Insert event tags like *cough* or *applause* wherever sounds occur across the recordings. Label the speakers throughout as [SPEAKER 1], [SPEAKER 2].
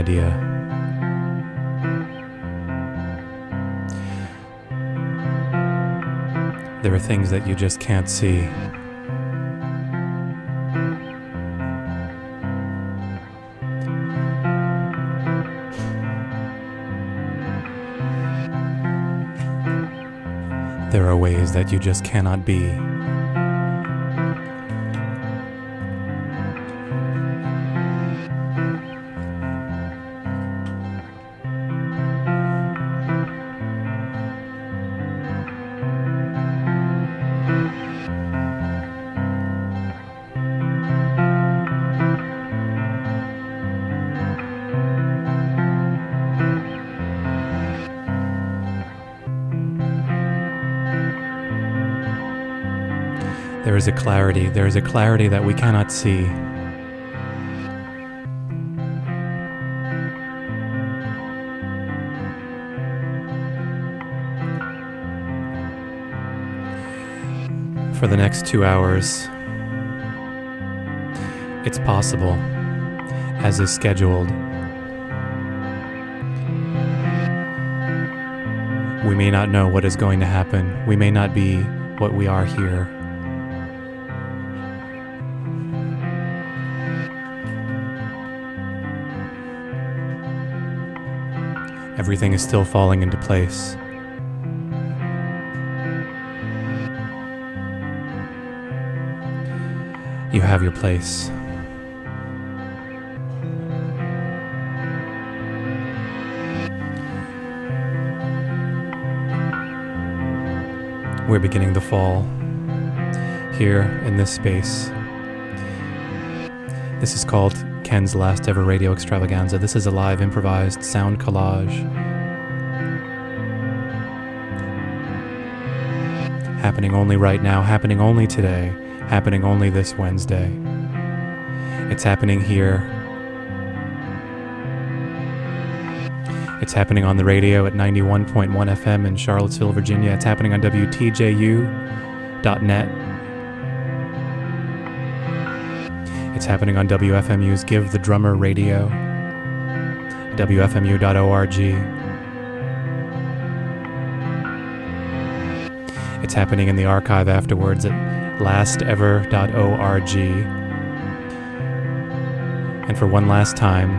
[SPEAKER 1] idea. There are things that you just can't see. There are ways that you just cannot be. A clarity, there is a clarity that we cannot see. For the next two hours, it's possible, as is scheduled. We may not know what is going to happen. We may not be what we are here. Everything is still falling into place. You have your place. We're beginning the fall here in this space. This is called Ken's last ever radio extravaganza. This is a live improvised sound collage. Happening only right now, happening only today, happening only this Wednesday. It's happening here. It's happening on the radio at 91.1 FM in Charlottesville, Virginia. It's happening on WTJU.net. It's happening on WFMU's Give the Drummer Radio, WFMU.org. It's happening in the archive afterwards at lastever.org. And for one last time,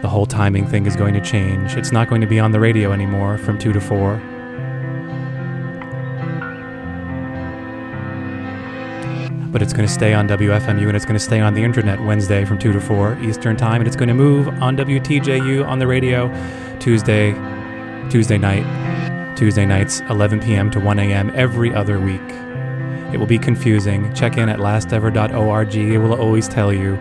[SPEAKER 1] the whole timing thing is going to change. It's not going to be on the radio anymore from 2 to 4. But it's going to stay on WFMU and it's going to stay on the internet Wednesday from 2 to 4 Eastern Time. And it's going to move on WTJU on the radio Tuesday, Tuesday night, Tuesday nights, 11 p.m. to 1 a.m. every other week. It will be confusing. Check in at lastever.org. It will always tell you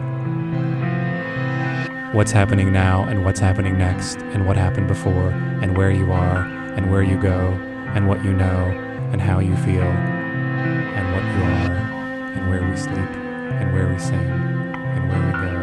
[SPEAKER 1] what's happening now and what's happening next and what happened before and where you are and where you go and what you know and how you feel and what you are and where we sleep and where we sing and where we go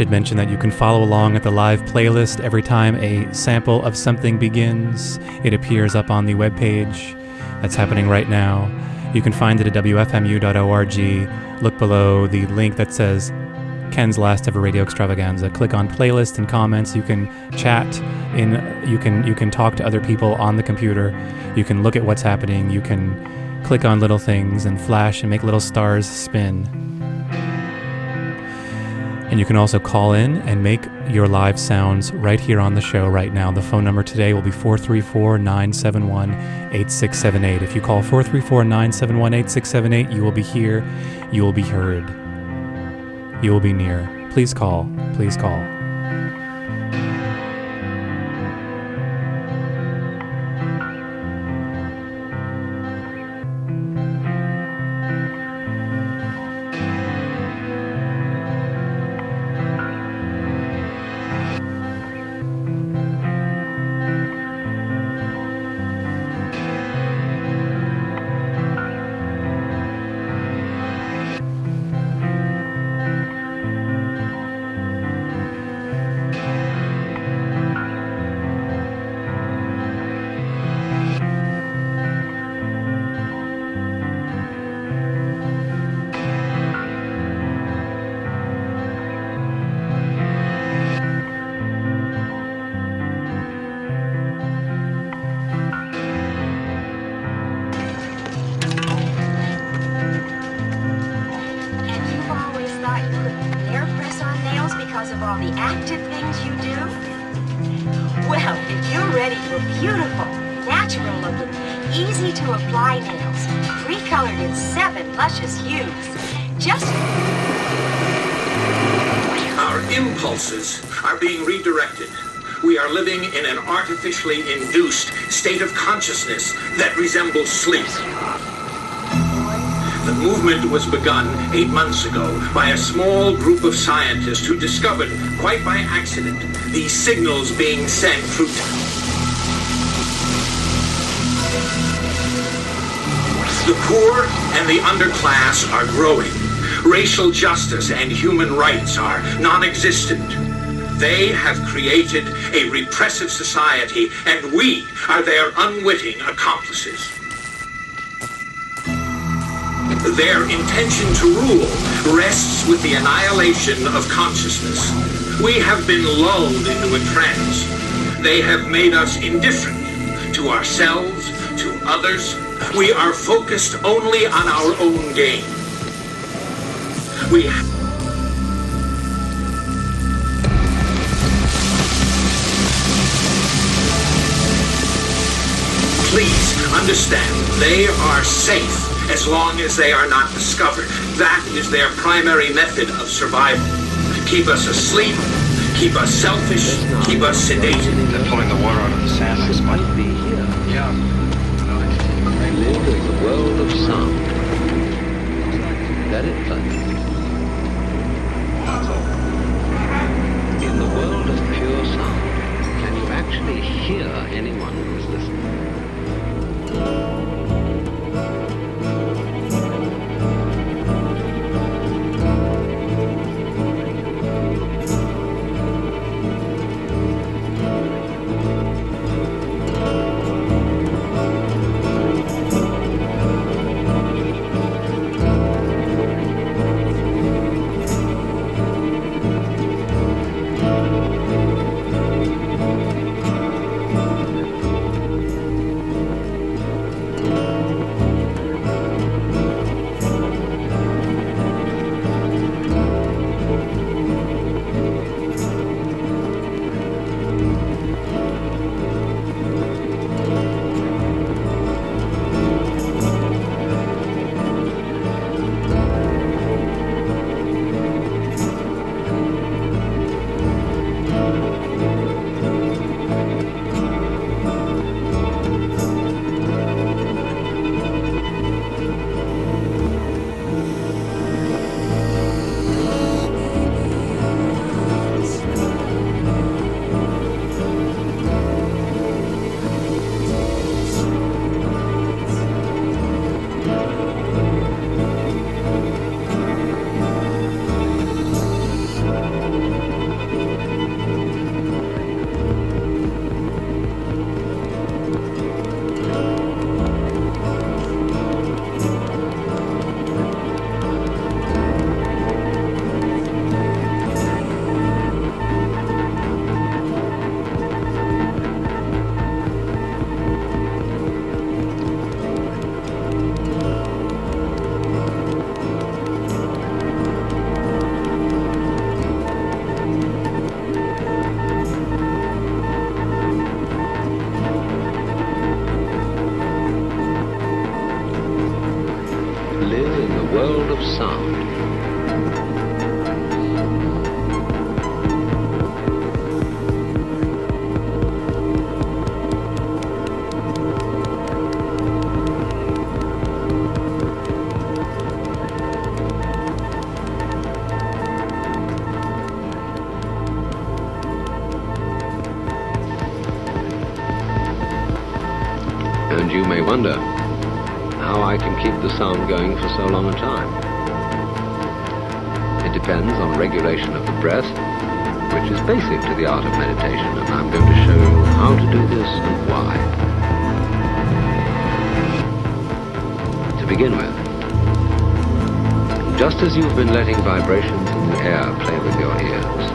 [SPEAKER 1] should mention that you can follow along at the live playlist every time a sample of something begins. It appears up on the webpage. That's happening right now. You can find it at WFMU.org. Look below the link that says Ken's last ever radio extravaganza. Click on playlist and comments. You can chat in you can you can talk to other people on the computer. You can look at what's happening. You can click on little things and flash and make little stars spin. And you can also call in and make your live sounds right here on the show right now. The phone number today will be 434 971 8678. If you call 434 971 8678, you will be here. You will be heard. You will be near. Please call. Please call.
[SPEAKER 2] Eight months ago by a small group of scientists who discovered, quite by accident, the signals being sent through. The poor and the underclass are growing. Racial justice and human rights are non-existent. They have created a repressive society, and we are their unwitting accomplices. Their intention to rule rests with the annihilation of consciousness. We have been lulled into a trance. They have made us indifferent to ourselves, to others. We are focused only on our own gain. We Please understand, they are safe as long as they are not discovered. That is their primary method of survival. Keep us asleep, keep us selfish, keep us sedated.
[SPEAKER 3] They're pulling the water out of the sand.
[SPEAKER 4] This might be here.
[SPEAKER 3] Yeah.
[SPEAKER 4] Live in the world of sound. Let it play. In the world of pure sound, can you actually hear anyone who is listening? Wonder how I can keep the sound going for so long a time. It depends on regulation of the breath, which is basic to the art of meditation, and I'm going to show you how to do this and why. To begin with, just as you've been letting vibrations in the air play with your ears,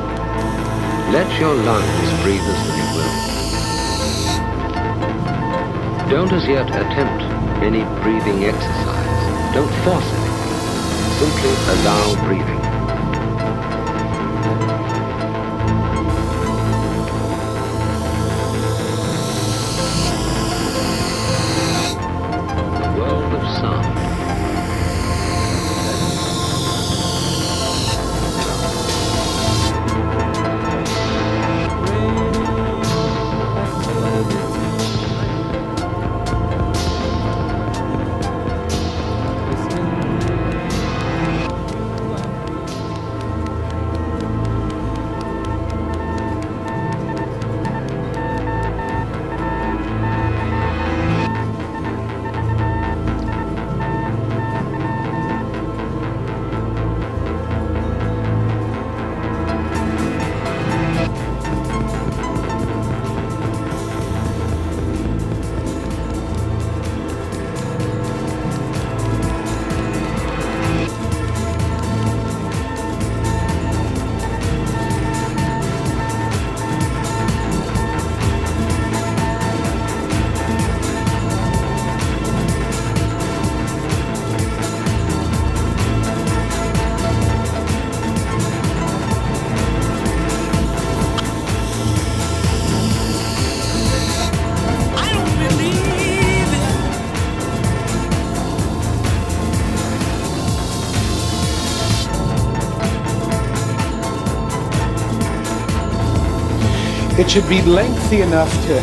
[SPEAKER 4] let your lungs breathe as they will. Don't as yet attempt any breathing exercise. Don't force it. Simply allow breathing.
[SPEAKER 5] It should be lengthy enough to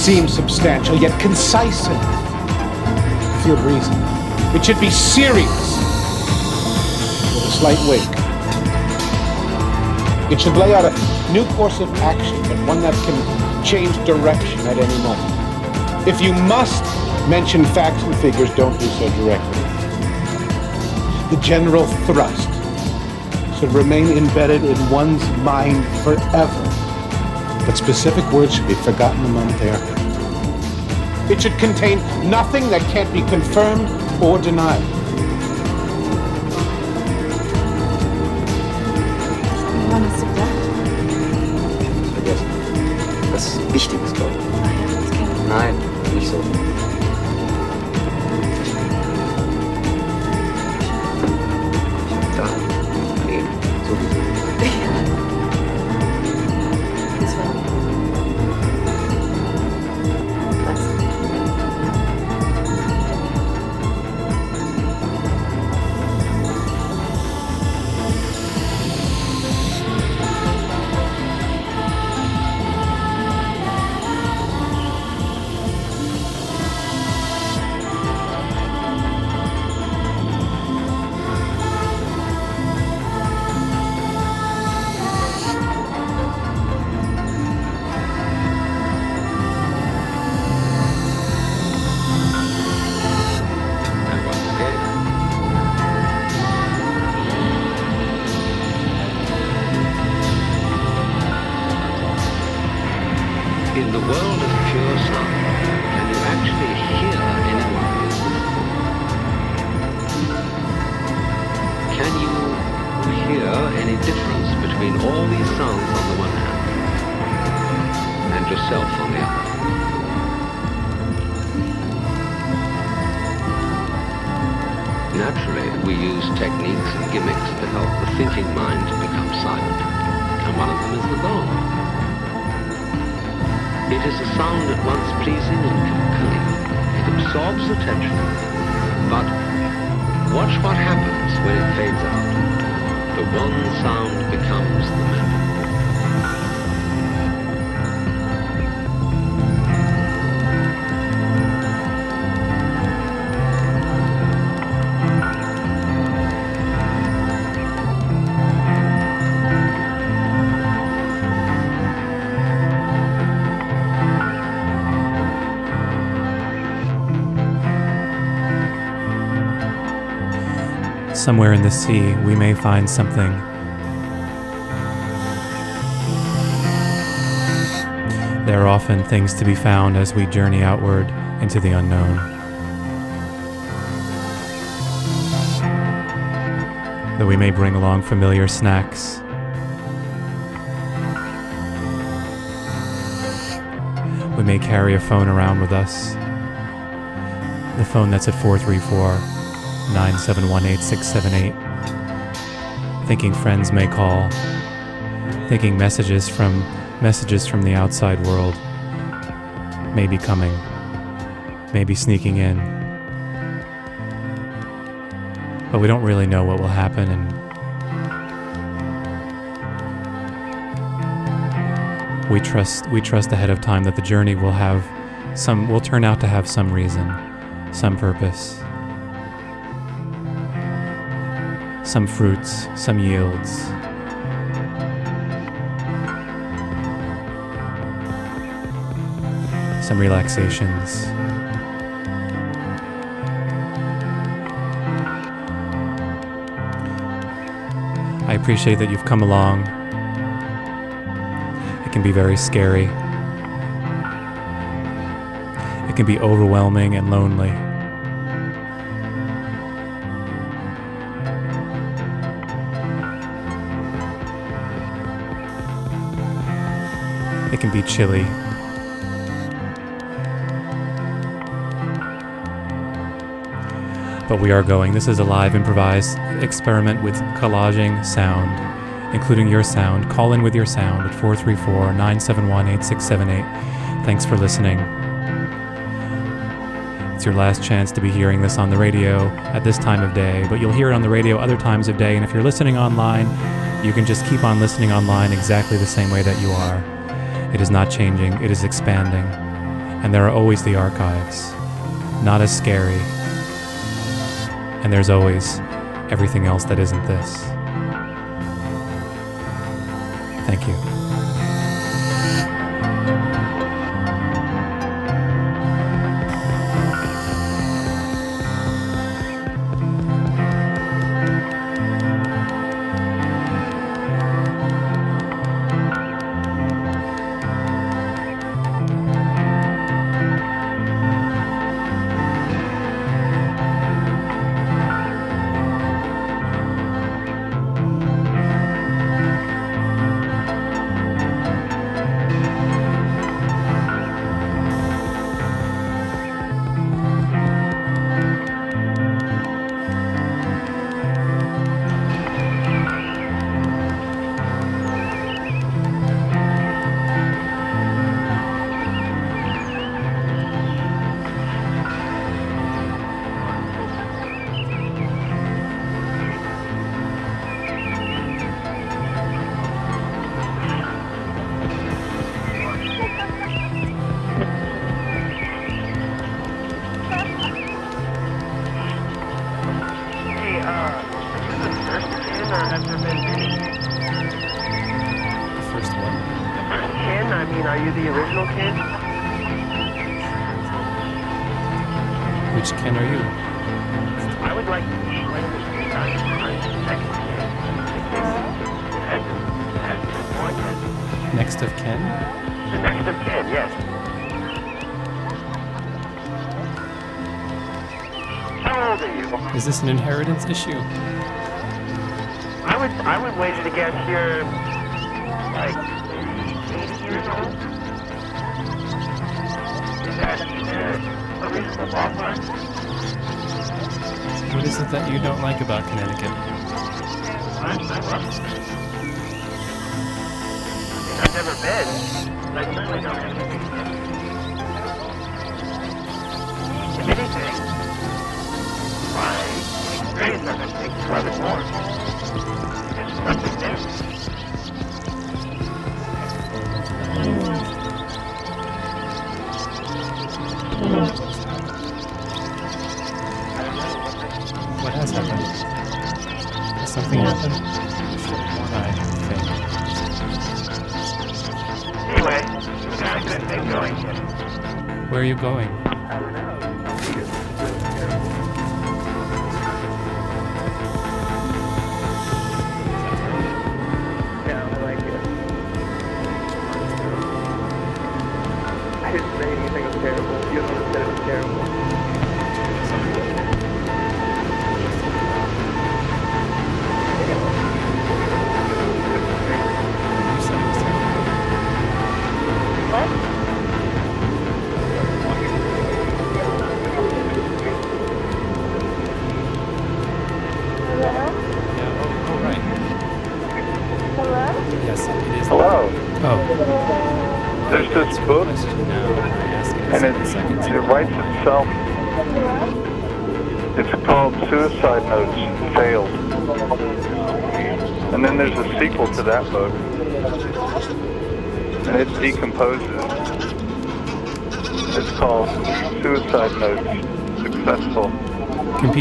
[SPEAKER 5] seem substantial, yet concise enough to feel breezy. It should be serious with a slight wink. It should lay out a new course of action, but one that can change direction at any moment. If you must mention facts and figures, don't do so directly. The general thrust should remain embedded in one's mind forever. But specific words should be forgotten the moment heard. It should contain nothing that can't be confirmed or denied.
[SPEAKER 1] Somewhere in the sea, we may find something. There are often things to be found as we journey outward into the unknown. Though we may bring along familiar snacks, we may carry a phone around with us. The phone that's at 434 971 8678. Thinking friends may call. Thinking messages from messages from the outside world may be coming, may be sneaking in. But we don't really know what will happen and we trust we trust ahead of time that the journey will have some will turn out to have some reason, some purpose. Some fruits, some yields. Some relaxations. I appreciate that you've come along. It can be very scary. It can be overwhelming and lonely. Can be chilly. But we are going. This is a live improvised experiment with collaging sound, including your sound. Call in with your sound at 434 971 8678. Thanks for listening. It's your last chance to be hearing this on the radio at this time of day, but you'll hear it on the radio other times of day. And if you're listening online, you can just keep on listening online exactly the same way that you are. It is not changing, it is expanding. And there are always the archives, not as scary. And there's always everything else that isn't this. Thank you. Next of Ken?
[SPEAKER 6] The next of kin, yes. How old are you?
[SPEAKER 1] Is this an inheritance issue?
[SPEAKER 6] I would I would wager to guess you're like 80 years old. Is that uh, a reasonable ballpark?
[SPEAKER 1] What is it that you don't like about Connecticut?
[SPEAKER 6] I, I love it. I certainly don't have it. If anything, my experience of it love it more. It's something new.
[SPEAKER 1] What has happened? Has something happened? Where are you going?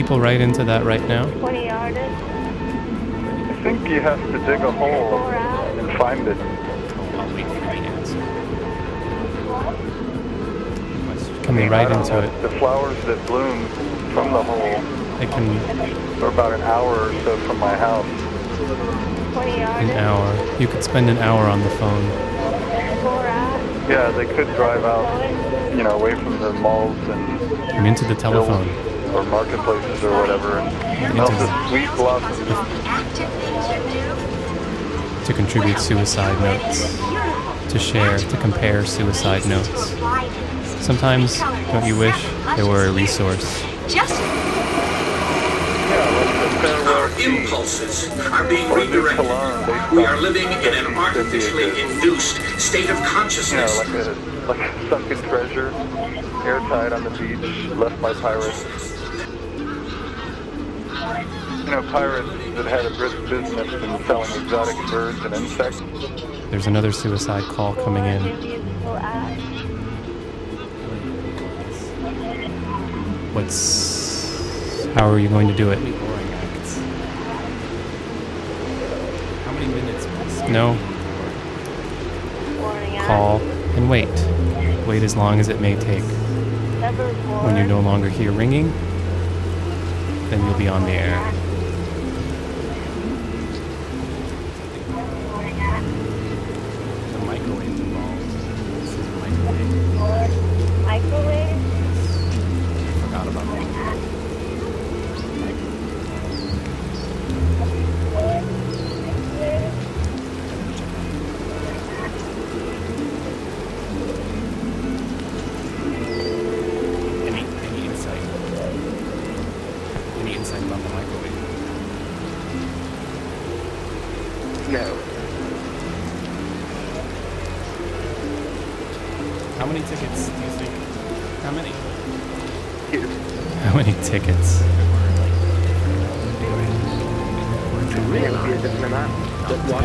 [SPEAKER 1] People write into that right now?
[SPEAKER 7] I think you have to dig a hole and find it.
[SPEAKER 1] Can they
[SPEAKER 7] I
[SPEAKER 1] write
[SPEAKER 7] don't
[SPEAKER 1] into it?
[SPEAKER 7] The flowers that bloom from the hole
[SPEAKER 1] They can
[SPEAKER 7] are about an hour or so from my house.
[SPEAKER 1] an hour. You could spend an hour on the phone.
[SPEAKER 7] Yeah, they could drive out, you know, away from the malls and
[SPEAKER 1] And into the telephone.
[SPEAKER 7] Or marketplaces or whatever, and melt the sweet blossoms.
[SPEAKER 8] Active things you do.
[SPEAKER 1] to contribute suicide notes, to share, to compare suicide notes. Sometimes, don't you wish there were a resource?
[SPEAKER 8] Just
[SPEAKER 2] Our impulses are being redirected. We are living in an artificially induced state of
[SPEAKER 7] You know,
[SPEAKER 2] consciousness.
[SPEAKER 7] like a like a sunken treasure, airtight on the beach, left by pirates. That had a brisk business in selling exotic birds and insects.
[SPEAKER 1] There's another suicide call coming in. What's. How are you going to do it? How many minutes? No. Call and wait. Wait as long as it may take. When you no longer hear ringing, then you'll be on the air. Microwave.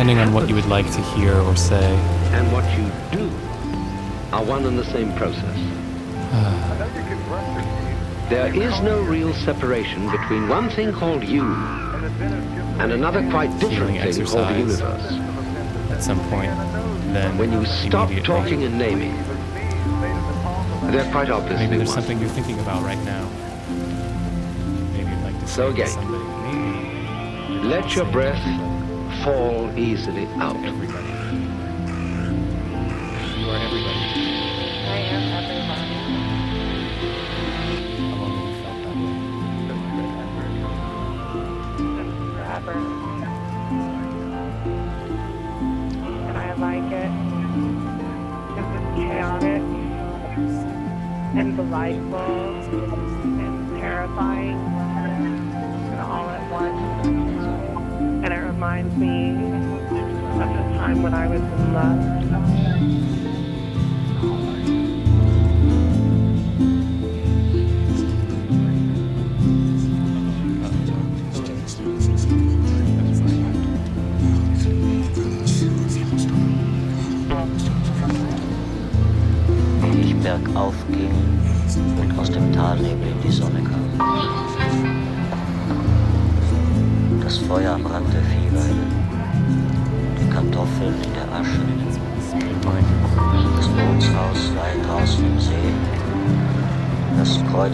[SPEAKER 1] Depending on what you would like to hear or say.
[SPEAKER 4] and what you do are one and the same process. There is no real separation between one thing called you and another quite different thing called the universe.
[SPEAKER 1] At some point, then
[SPEAKER 4] When you stop talking and naming, they're quite obviously
[SPEAKER 1] Maybe there's
[SPEAKER 4] one.
[SPEAKER 1] something you're thinking about right now. Maybe you'd like to
[SPEAKER 4] So again. Let your breath fall easily out.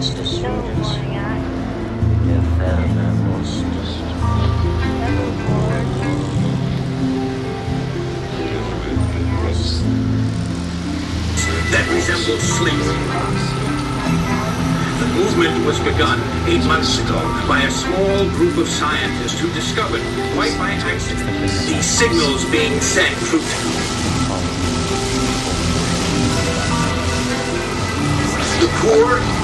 [SPEAKER 9] Südens, der ferne Ost.
[SPEAKER 2] that resembled sleep. The movement was begun eight months ago by a small group of scientists who discovered, quite by accident, these signals being sent through the poor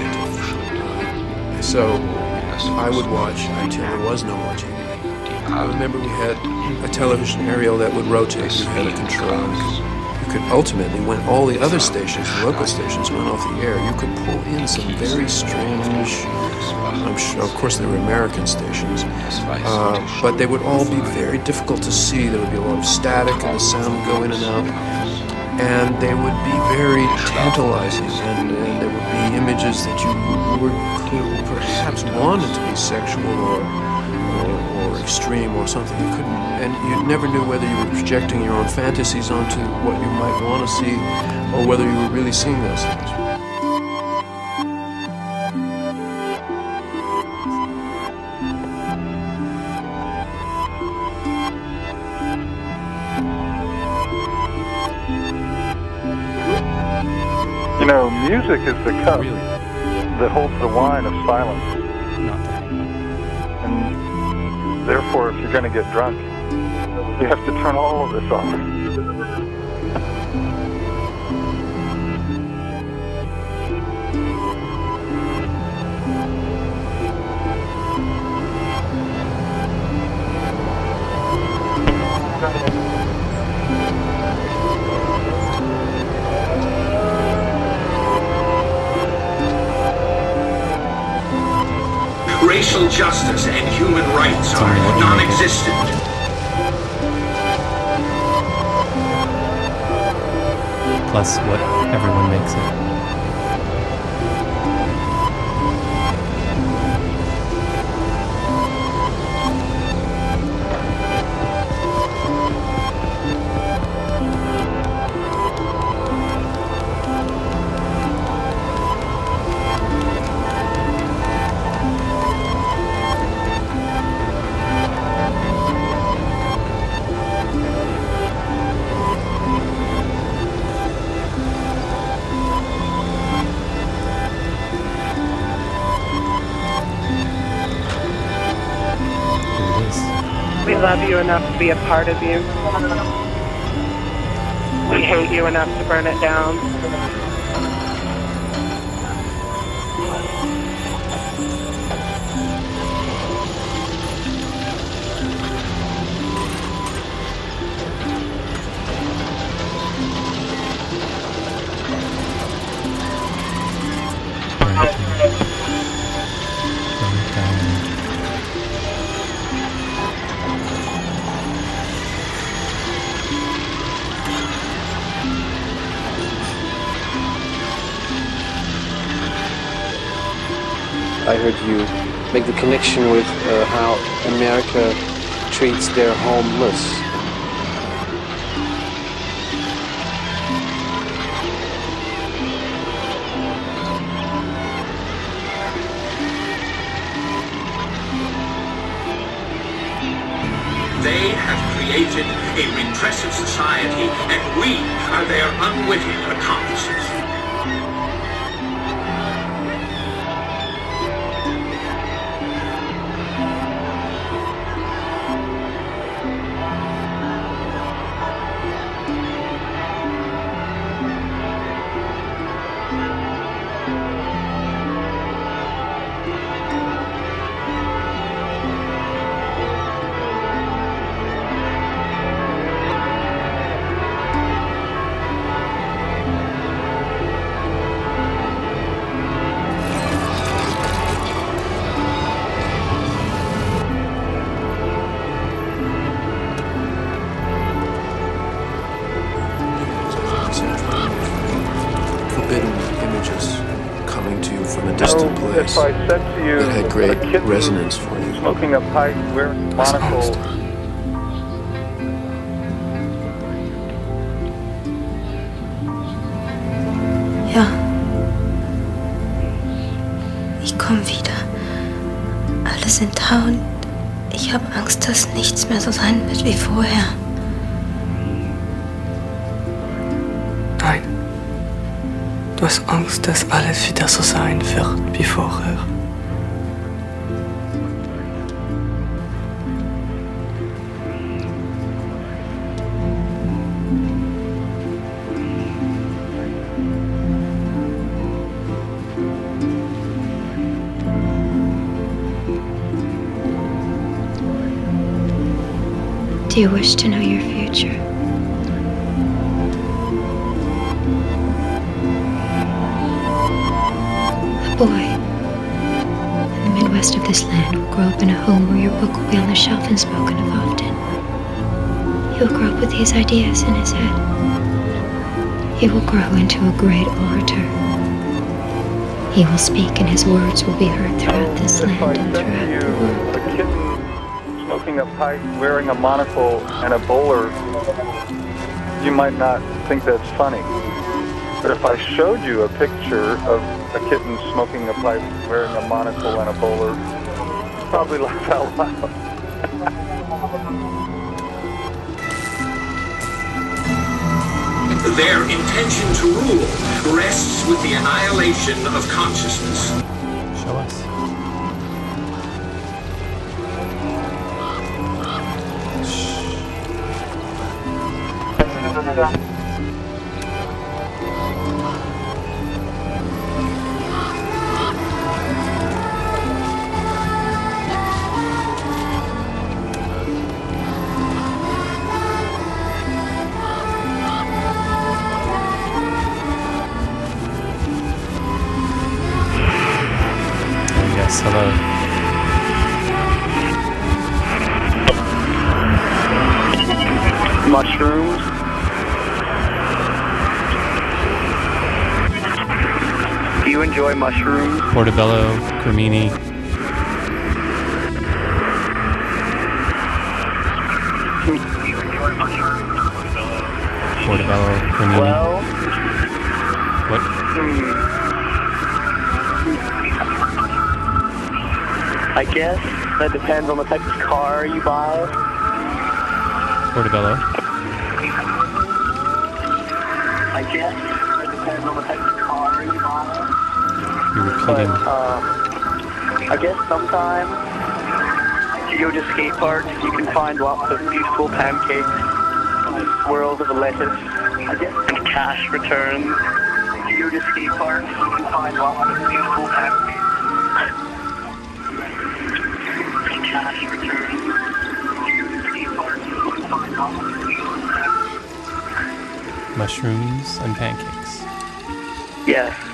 [SPEAKER 10] Uh, so I would watch until there was no TV. I remember we had a television aerial that would rotate. You had a control. You could ultimately, when all the other stations, the local stations, went off the air, you could pull in some very strange. Sure, of course, they were American stations, uh, but they would all be very difficult to see. There would be a lot of static, and the sound would go in and out, and they would be very tantalizing, and, and there would be images that you would perhaps wanted to be sexual or or, or extreme or something you couldn't and you never knew whether you were projecting your own fantasies onto what you might want to see or whether you were really seeing those things
[SPEAKER 7] music is the cup that holds the wine of silence. And therefore, if you're going to get drunk, You have to turn all of this off.
[SPEAKER 2] Racial justice and human rights are non-existent.
[SPEAKER 1] Plus what everyone makes it.
[SPEAKER 11] Enough to be a part of you. We hate you enough to burn it down.
[SPEAKER 10] Make the connection with uh, how America treats their homeless.
[SPEAKER 2] They have created a repressive society, and we are their unwitting accomplices.
[SPEAKER 10] Resonance for you.
[SPEAKER 7] smoking a pipe, wearing a monocle,
[SPEAKER 12] Ja. Ich komme wieder. Alle sind da und ich habe Angst, dass nichts mehr so sein wird wie vorher.
[SPEAKER 13] Nein. Du hast Angst, dass alles wieder so sein wird wie vorher.
[SPEAKER 12] Do you wish to know your future? A boy in the Midwest of this land will grow up in a home where your book will be on the shelf and spoken of often. He will grow up with these ideas in his head. He will grow into a great orator. He will speak and his words will be heard throughout this land and throughout the world.
[SPEAKER 7] Smoking a pipe, wearing a monocle and a bowler, you might not think that's funny. But if I showed you a picture of a kitten smoking a pipe, wearing a monocle and a bowler, you'd probably laugh out loud.
[SPEAKER 2] Their intention to rule rests with the annihilation of consciousness.
[SPEAKER 1] Portobello, Cremini. Portobello, Cremini.
[SPEAKER 14] Well,
[SPEAKER 1] what?
[SPEAKER 14] hmm. I guess that depends on the type of car you buy.
[SPEAKER 1] Portobello.
[SPEAKER 14] But uh, I guess sometimes if you go to skate parks, you can find lots of beautiful pancakes, swirls of lettuce, I guess, and cash returns. If you go to skate parks, you can find lots of beautiful pancakes. and Cash returns. If you go to skate parks, you can find lots of beautiful pancakes.
[SPEAKER 1] Mushrooms and pancakes.
[SPEAKER 14] Yes.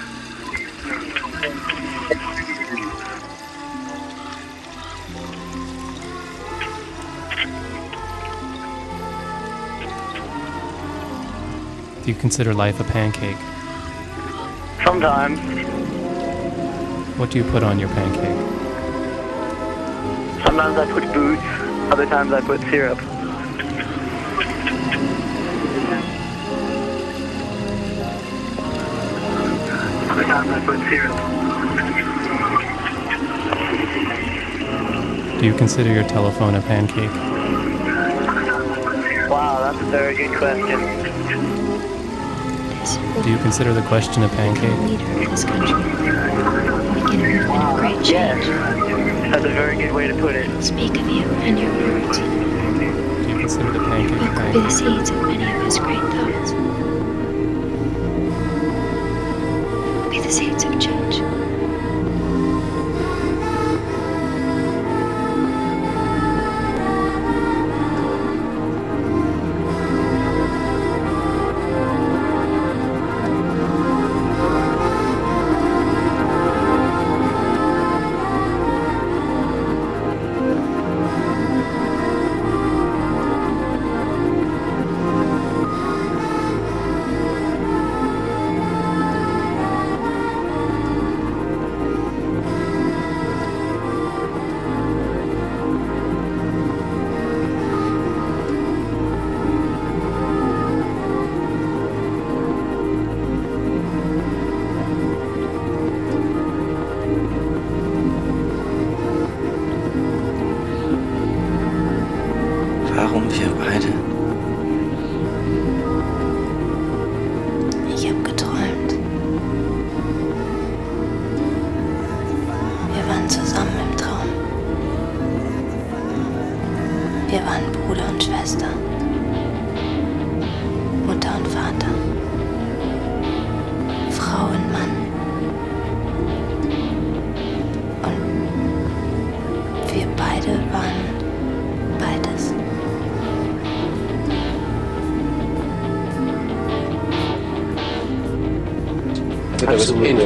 [SPEAKER 1] You consider life a pancake?
[SPEAKER 14] Sometimes.
[SPEAKER 1] What do you put on your pancake?
[SPEAKER 14] Sometimes I put boots, other times I put syrup. Other times I put syrup.
[SPEAKER 1] Do you consider your telephone a pancake?
[SPEAKER 14] Wow, that's a very good question.
[SPEAKER 1] Do you consider the question a pancake?
[SPEAKER 12] leader of this country. Begin a movement of great change.
[SPEAKER 14] That's a very good way to put it.
[SPEAKER 12] Speak of you and your words.
[SPEAKER 1] Do you consider the pancake a
[SPEAKER 12] Book will be the seeds of many of his great thoughts. Will be the seeds of change.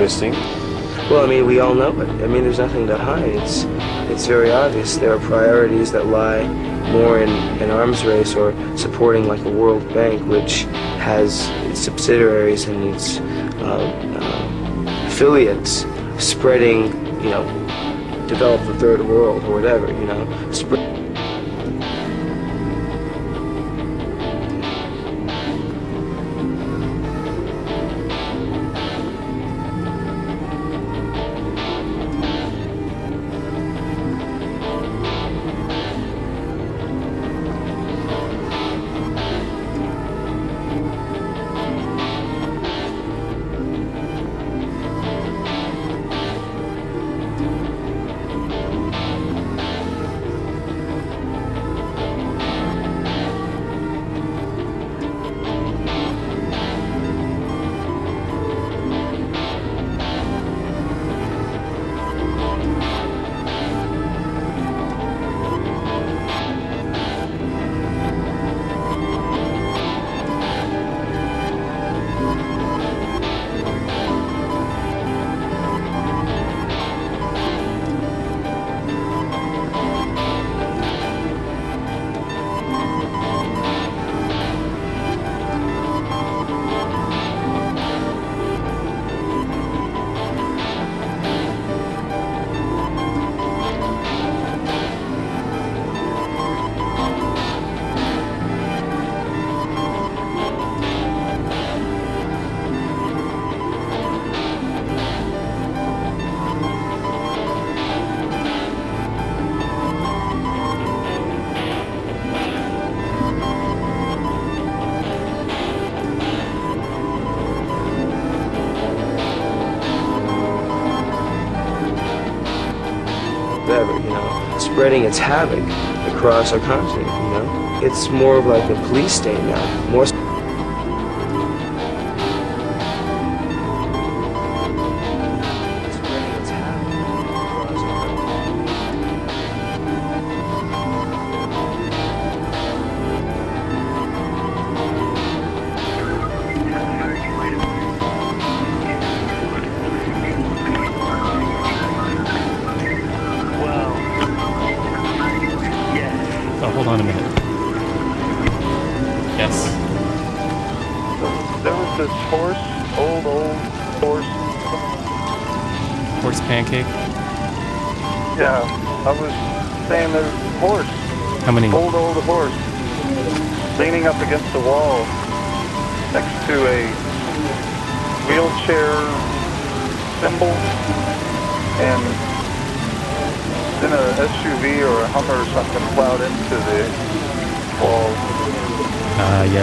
[SPEAKER 10] Interesting.
[SPEAKER 15] Well, I mean, we all know it. I mean, there's nothing to hide. It's it's very obvious. There are priorities that lie more in an arms race or supporting like a World Bank, which has its subsidiaries and its uh, uh, affiliates spreading, you know, develop the third world or whatever, you know, spread. Spreading its havoc across our continent, you know. It's more of like a police state now, more.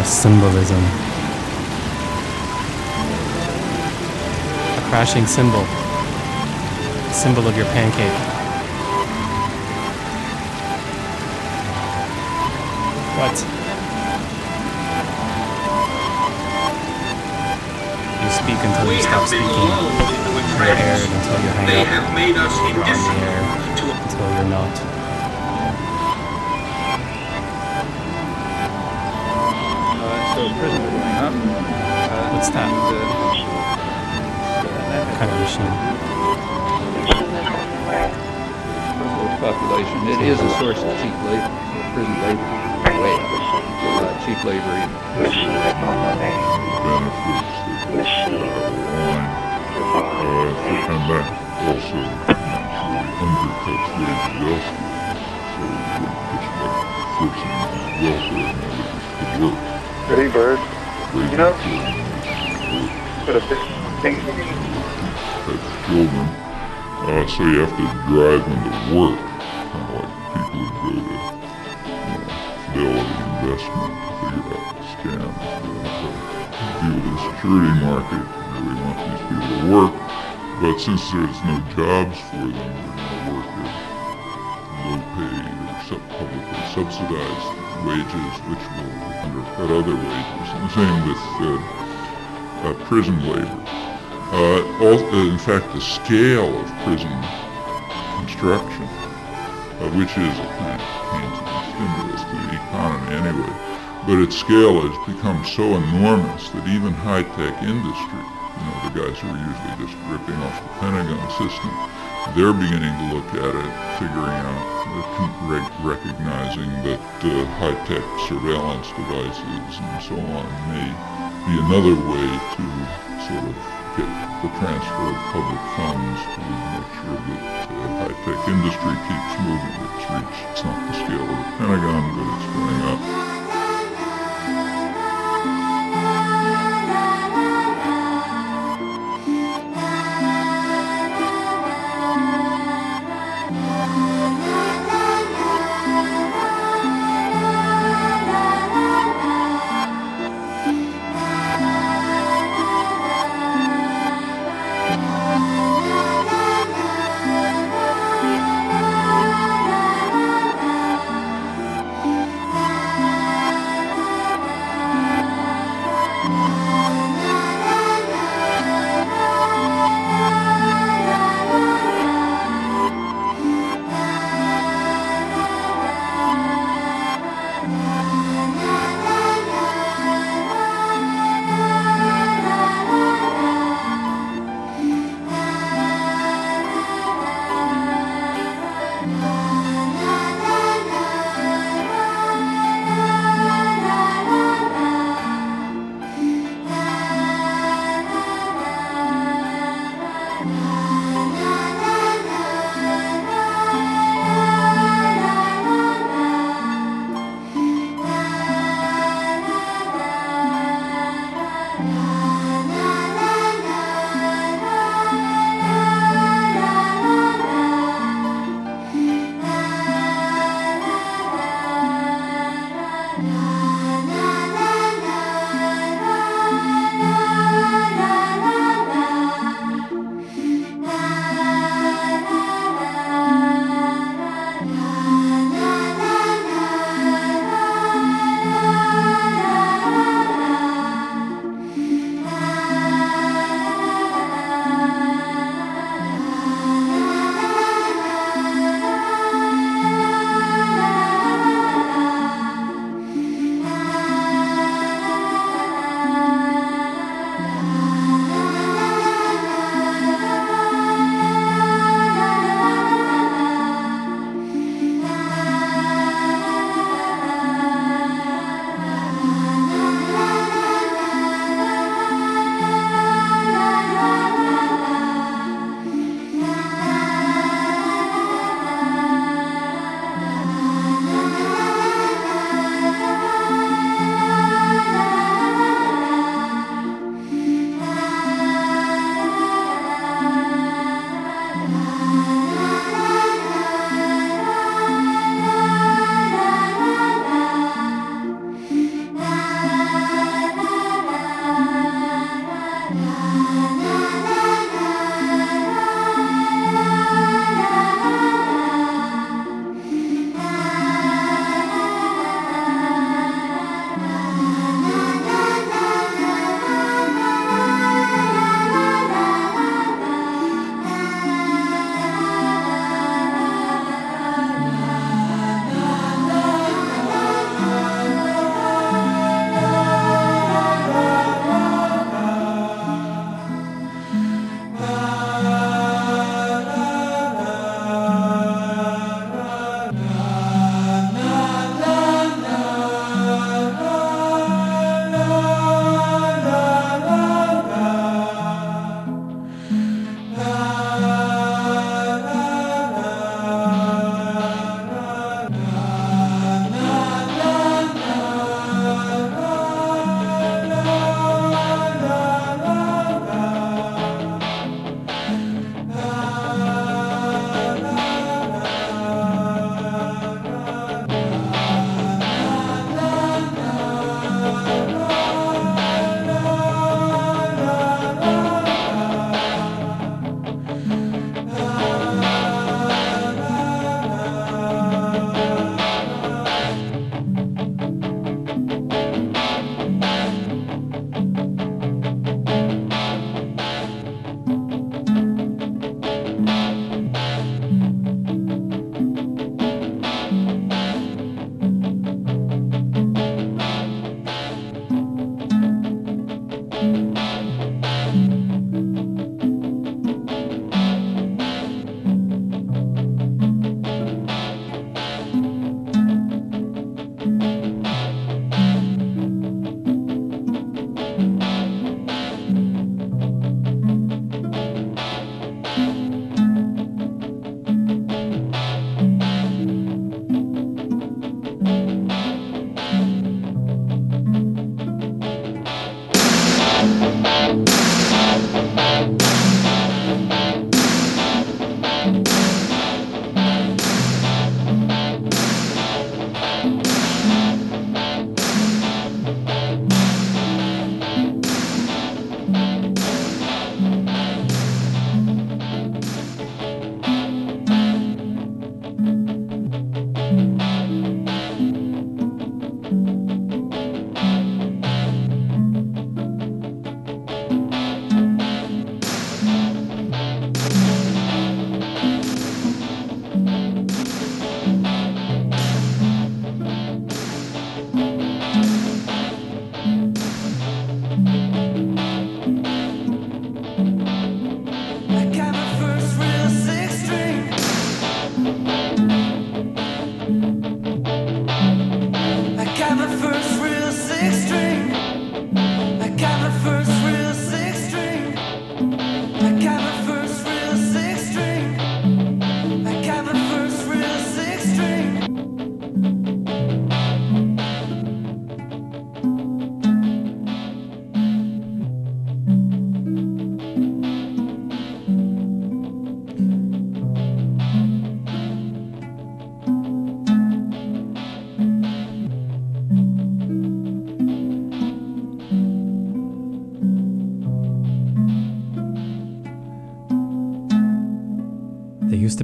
[SPEAKER 1] Symbolism. A crashing symbol. Symbol of your pancake. What? You speak until
[SPEAKER 2] We
[SPEAKER 1] you stop speaking.
[SPEAKER 2] a
[SPEAKER 1] You're until you hang
[SPEAKER 2] They
[SPEAKER 1] up.
[SPEAKER 2] have made us indifferent
[SPEAKER 1] until you're not.
[SPEAKER 16] So prison going up. Uh,
[SPEAKER 1] What's that?
[SPEAKER 16] The,
[SPEAKER 1] kind of machine?
[SPEAKER 16] Population. It is a source of cheap labor, prison labor. Way up. Uh, cheap labor.
[SPEAKER 6] Machine.
[SPEAKER 17] and that also undercuts wages elsewhere. So it like forcing welfare managers to work.
[SPEAKER 7] Pretty bird. You know, put thing.
[SPEAKER 17] As children, uh, so you have to drive them to work, kind of like people who go to you know, Fidelity Investment to figure out the scam. The deal with the security market, really want these people to work, but since there's no jobs for them, they're going to work at low paid or sub publicly subsidized wages, which will undercut other wages. The same with uh, uh, prison labor. Uh, all, uh, in fact, the scale of prison construction, uh, which is a kind of stimulus to the economy anyway, but its scale has become so enormous that even high-tech industry, you know, the guys who are usually just ripping off the Pentagon system, they're beginning to look at it, figuring out, rec- recognizing that uh, high-tech surveillance devices and so on may be another way to sort of get the transfer of public funds to make sure that uh, high-tech industry keeps moving. It's reached, it's not the scale of the Pentagon, but it's going up.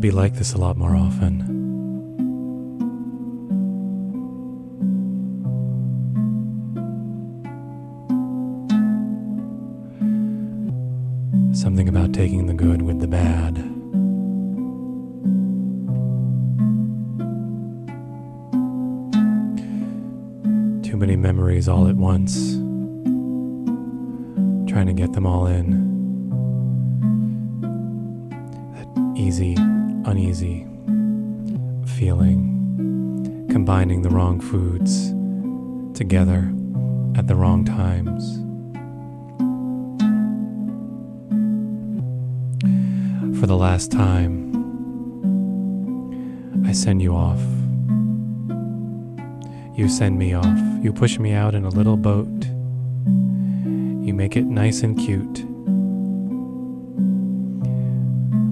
[SPEAKER 1] Be like this a lot more often. Together at the wrong times. For the last time, I send you off. You send me off. You push me out in a little boat. You make it nice and cute.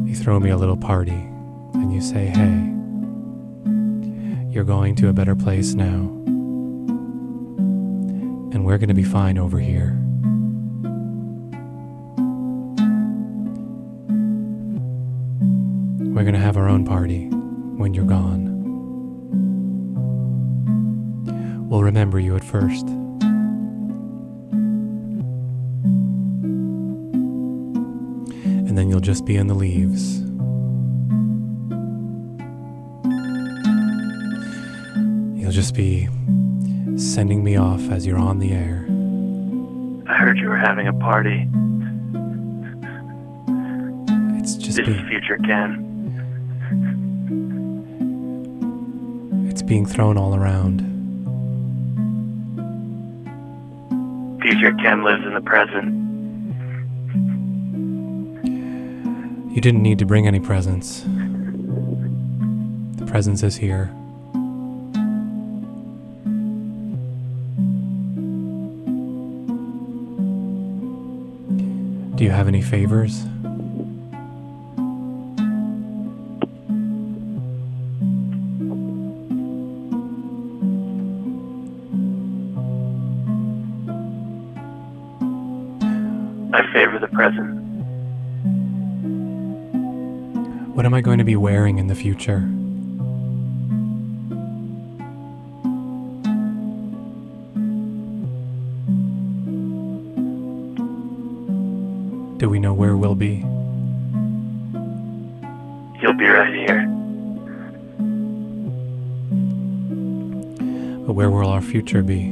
[SPEAKER 1] You throw me a little party and you say, hey, you're going to a better place now. We're going to be fine over here. We're going to have our own party when you're gone. We'll remember you at first. And then you'll just be in the leaves. Sending me off as you're on the air.
[SPEAKER 18] I heard you were having a party.
[SPEAKER 1] It's just
[SPEAKER 18] this is
[SPEAKER 1] be-
[SPEAKER 18] future Ken.
[SPEAKER 1] it's being thrown all around.
[SPEAKER 18] Future Ken lives in the present.
[SPEAKER 1] You didn't need to bring any presents. The presence is here. Have any favors?
[SPEAKER 18] I favor the present.
[SPEAKER 1] What am I going to be wearing in the future? Future be?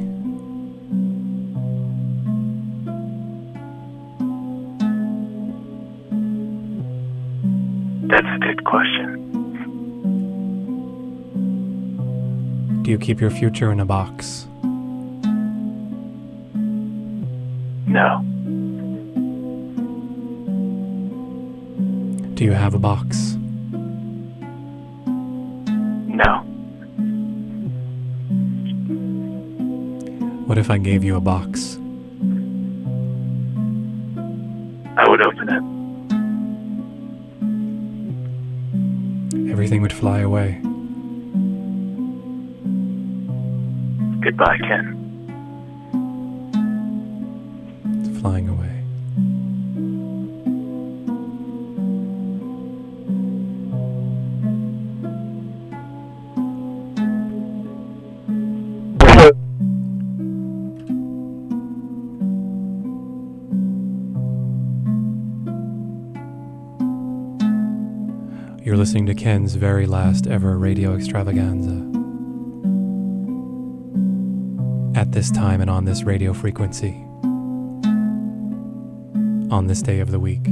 [SPEAKER 18] That's a good question.
[SPEAKER 1] Do you keep your future in a box?
[SPEAKER 18] No.
[SPEAKER 1] Do you have a box? What if I gave you a box?
[SPEAKER 18] I would open it.
[SPEAKER 1] Everything would fly away.
[SPEAKER 18] Goodbye, Ken.
[SPEAKER 1] Ken's very last ever radio extravaganza. At this time and on this radio frequency. On this day of the week.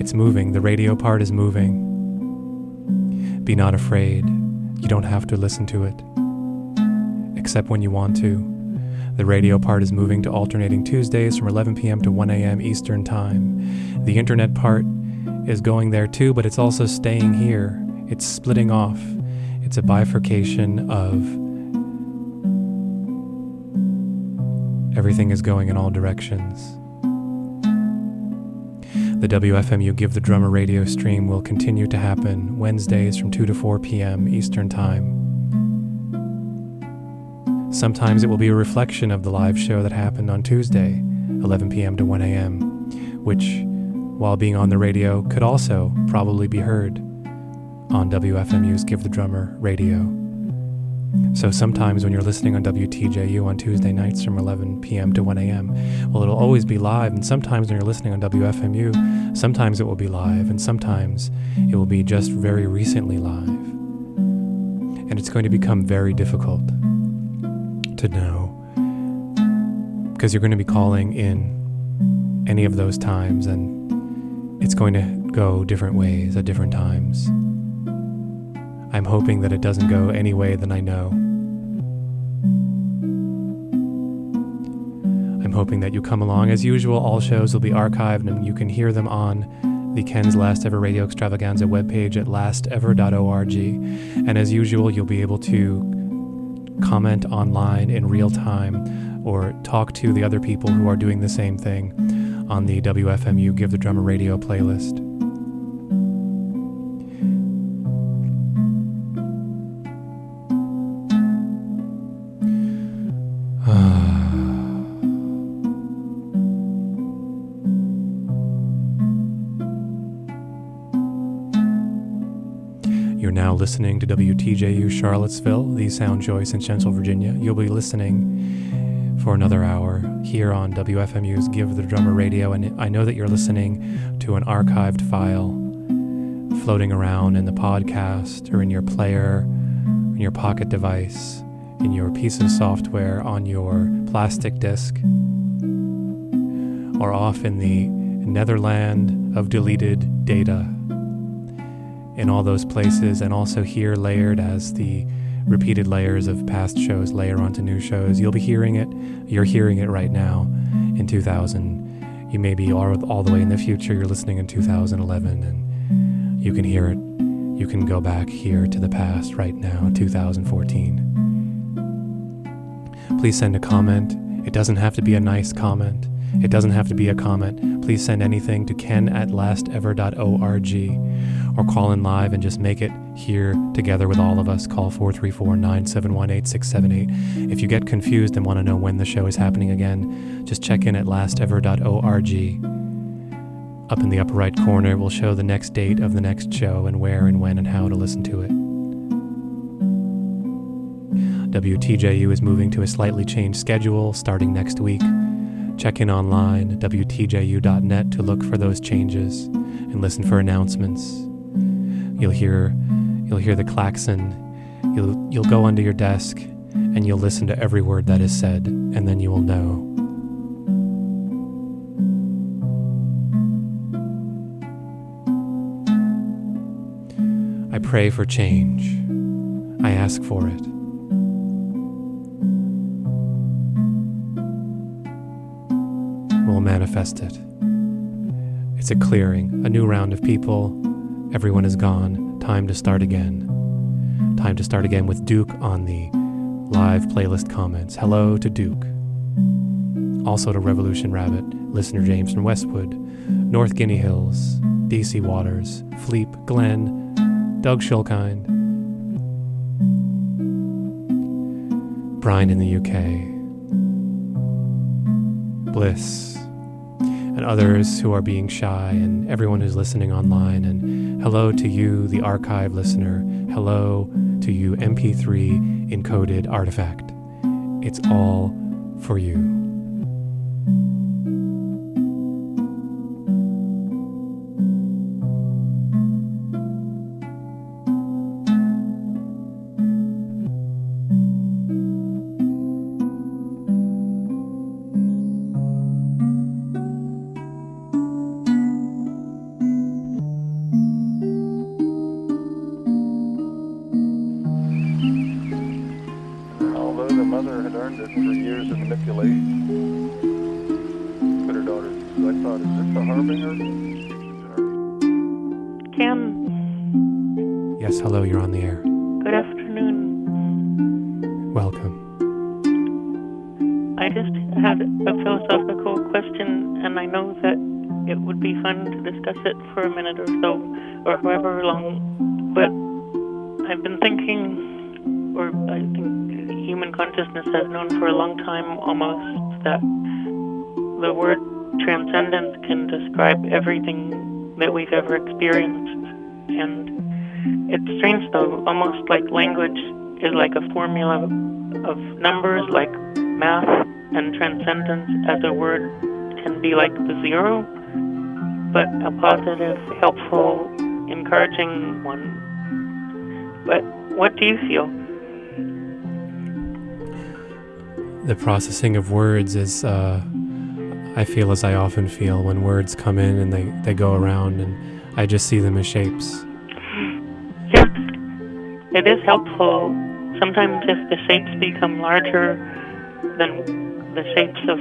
[SPEAKER 1] It's moving, the radio part is moving. Be not afraid, you don't have to listen to it. Except when you want to. The radio part is moving to alternating Tuesdays from 11 p.m. to 1 a.m. Eastern Time. The internet part is going there too, but it's also staying here. It's splitting off. It's a bifurcation of everything is going in all directions. The WFMU Give the Drummer radio stream will continue to happen Wednesdays from 2 to 4 p.m. Eastern Time. Sometimes it will be a reflection of the live show that happened on Tuesday, 11 p.m. to 1 a.m., which while being on the radio, could also probably be heard on WFMU's Give the Drummer radio. So sometimes when you're listening on WTJU on Tuesday nights from 11 p.m. to 1 a.m., well, it'll always be live. And sometimes when you're listening on WFMU, sometimes it will be live, and sometimes it will be just very recently live. And it's going to become very difficult to know because you're going to be calling in any of those times, and it's going to go different ways at different times. I'm hoping that it doesn't go any way than I know. I'm hoping that you come along. As usual, all shows will be archived and you can hear them on the Ken's Last Ever Radio Extravaganza webpage at lastever.org. And as usual, you'll be able to comment online in real time or talk to the other people who are doing the same thing on the WFMU Give the Drummer Radio playlist. Ah. You're now listening to WTJU Charlottesville, the sound choice in Central Virginia. You'll be listening for another hour here on WFMU's Give the Drummer Radio, and I know that you're listening to an archived file floating around in the podcast or in your player, in your pocket device, in your piece of software, on your plastic disc, or off in the netherland of deleted data. In all those places, and also here layered as the repeated layers of past shows layer onto new shows. You'll be hearing it. You're hearing it right now in 2000. You may be all, all the way in the future. You're listening in 2011, and you can hear it. You can go back here to the past right now, 2014. Please send a comment. It doesn't have to be a nice comment. It doesn't have to be a comment. Please send anything to ken at lastever.org or call in live and just make it here together with all of us. Call 434 971 8678. If you get confused and want to know when the show is happening again, just check in at lastever.org. Up in the upper right corner, we'll show the next date of the next show and where and when and how to listen to it. WTJU is moving to a slightly changed schedule starting next week. Check in online at WTJU.net to look for those changes and listen for announcements. You'll hear you'll hear the klaxon. You'll you'll go under your desk and you'll listen to every word that is said, and then you will know. I pray for change. I ask for it. Manifest it. It's a clearing, a new round of people, Everyone is gone. Time to start again. Time to start again with Duke on the live playlist comments. Hello to Duke. Also to Revolution Rabbit, listener James from Westwood, North Guinea Hills, DC Waters, Fleep, Glenn, Doug Schulkind, Brian in the UK, Bliss, and others who are being shy, and everyone who's listening online, and Hello to you, the archive listener. Hello to you, MP3 encoded artifact. It's all for you.
[SPEAKER 11] Describe everything that we've ever experienced. And It's strange though, almost like language is like a formula of numbers, like math and transcendence as a word can be like the zero, but a positive, helpful, encouraging one. But what do you feel?
[SPEAKER 1] The processing of words is, uh, I feel as I often feel when words come in and they, they go around, and I just see them as shapes.
[SPEAKER 11] Yes, it is helpful. Sometimes if the shapes become larger than the shapes of,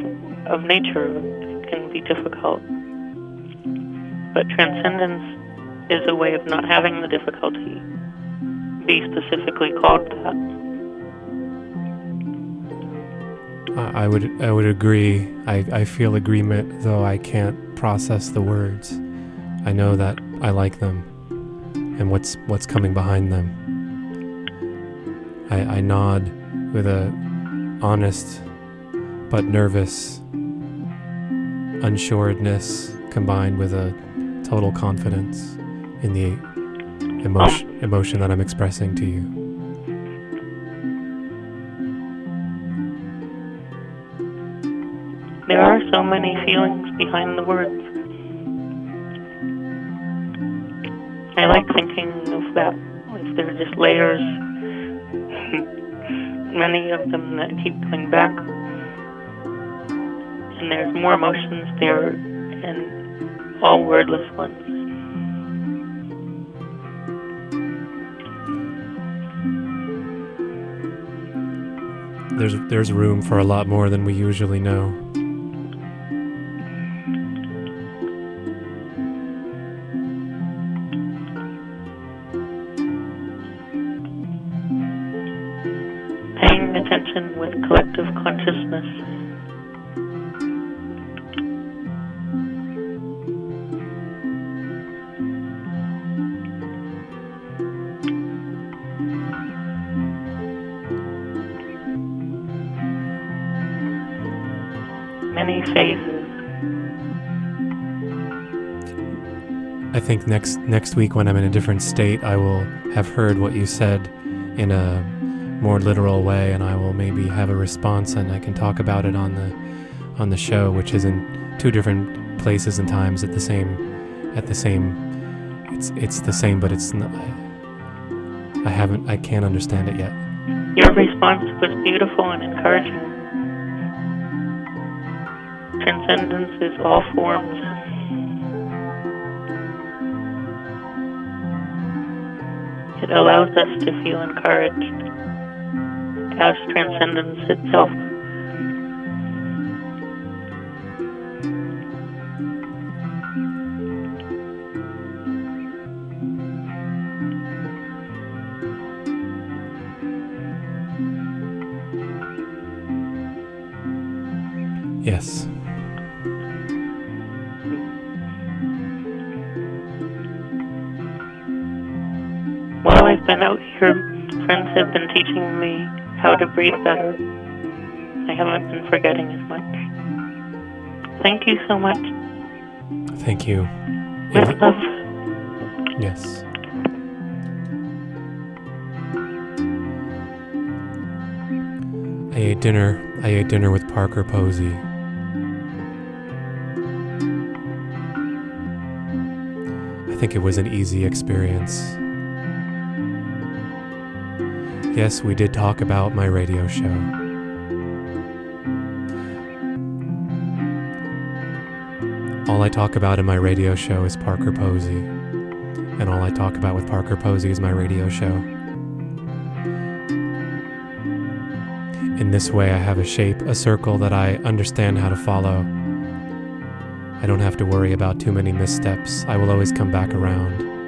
[SPEAKER 11] of nature, it can be difficult. But transcendence is a way of not having the difficulty be specifically called that.
[SPEAKER 1] I would I would agree. I, I feel agreement, though I can't process the words. I know that I like them, and what's what's coming behind them. I, I nod with a honest but nervous unsuredness combined with a total confidence in the emotion emotion that I'm expressing to you.
[SPEAKER 11] So many feelings behind the words. I like thinking of that. If they're just layers, *laughs* many of them that keep coming back. And there's more emotions there and all wordless ones.
[SPEAKER 1] There's there's room for a lot more than we usually know. Think next next week when I'm in a different state, I will have heard what you said in a more literal way, and I will maybe have a response, and I can talk about it on the on the show, which is in two different places and times at the same at the same. It's it's the same, but it's not. I haven't. I can't understand it yet.
[SPEAKER 11] Your response was beautiful and encouraging. Transcendence is all forms. It allows us to feel encouraged as transcendence itself. Been teaching me how to breathe better. I haven't been forgetting as much. Thank you so much.
[SPEAKER 1] Thank you.
[SPEAKER 11] With love.
[SPEAKER 1] Yes. I ate dinner. I ate dinner with Parker Posey. I think it was an easy experience. Yes, we did talk about my radio show. All I talk about in my radio show is Parker Posey. And all I talk about with Parker Posey is my radio show. In this way, I have a shape, a circle that I understand how to follow. I don't have to worry about too many missteps. I will always come back around.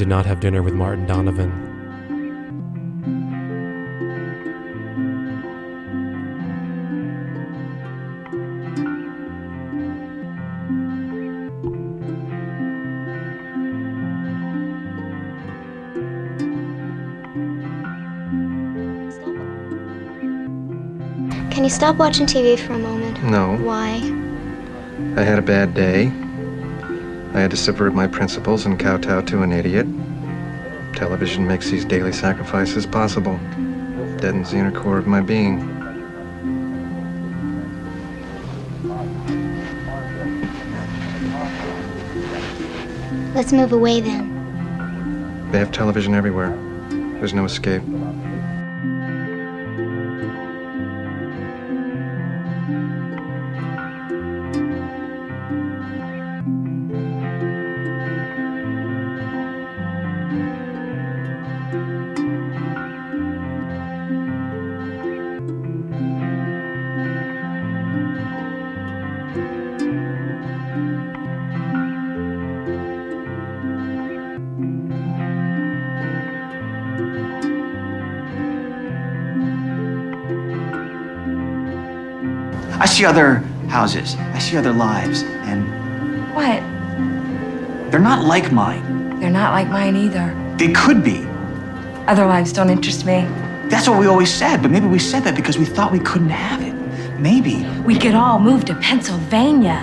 [SPEAKER 1] Did not have dinner with Martin Donovan.
[SPEAKER 12] Can you stop watching TV for a moment?
[SPEAKER 19] No.
[SPEAKER 12] Why?
[SPEAKER 19] I had a bad day. I had to subvert my principles and kowtow to an idiot. Television makes these daily sacrifices possible. Deadens the inner core of my being.
[SPEAKER 20] Let's move away then.
[SPEAKER 19] They have television everywhere. There's no escape.
[SPEAKER 21] See other houses. I see other lives. And
[SPEAKER 22] What?
[SPEAKER 21] they're not like mine.
[SPEAKER 22] They're not like mine either.
[SPEAKER 21] They could be.
[SPEAKER 22] Other lives don't interest me.
[SPEAKER 21] That's what we always said, but maybe we said that because we thought we couldn't have it. Maybe.
[SPEAKER 22] We could all move to Pennsylvania.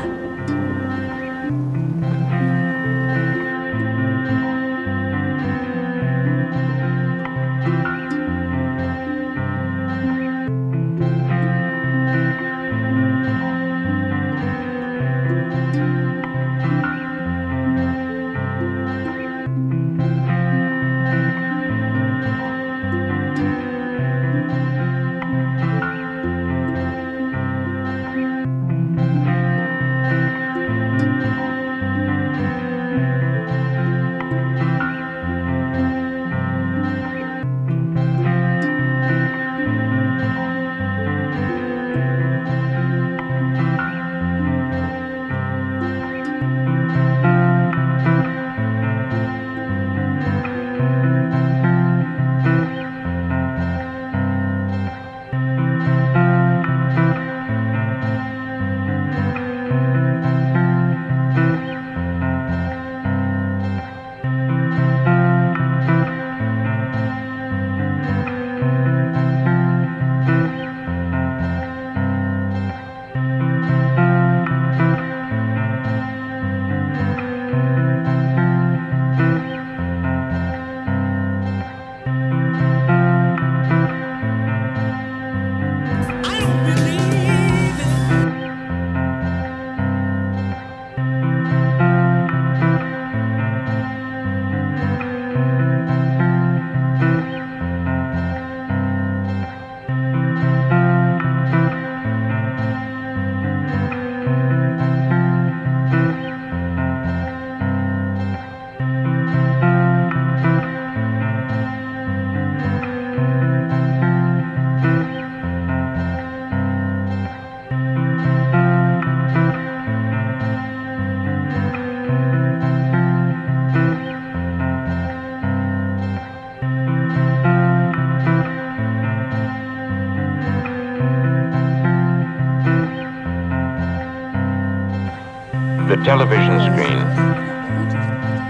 [SPEAKER 23] Television screen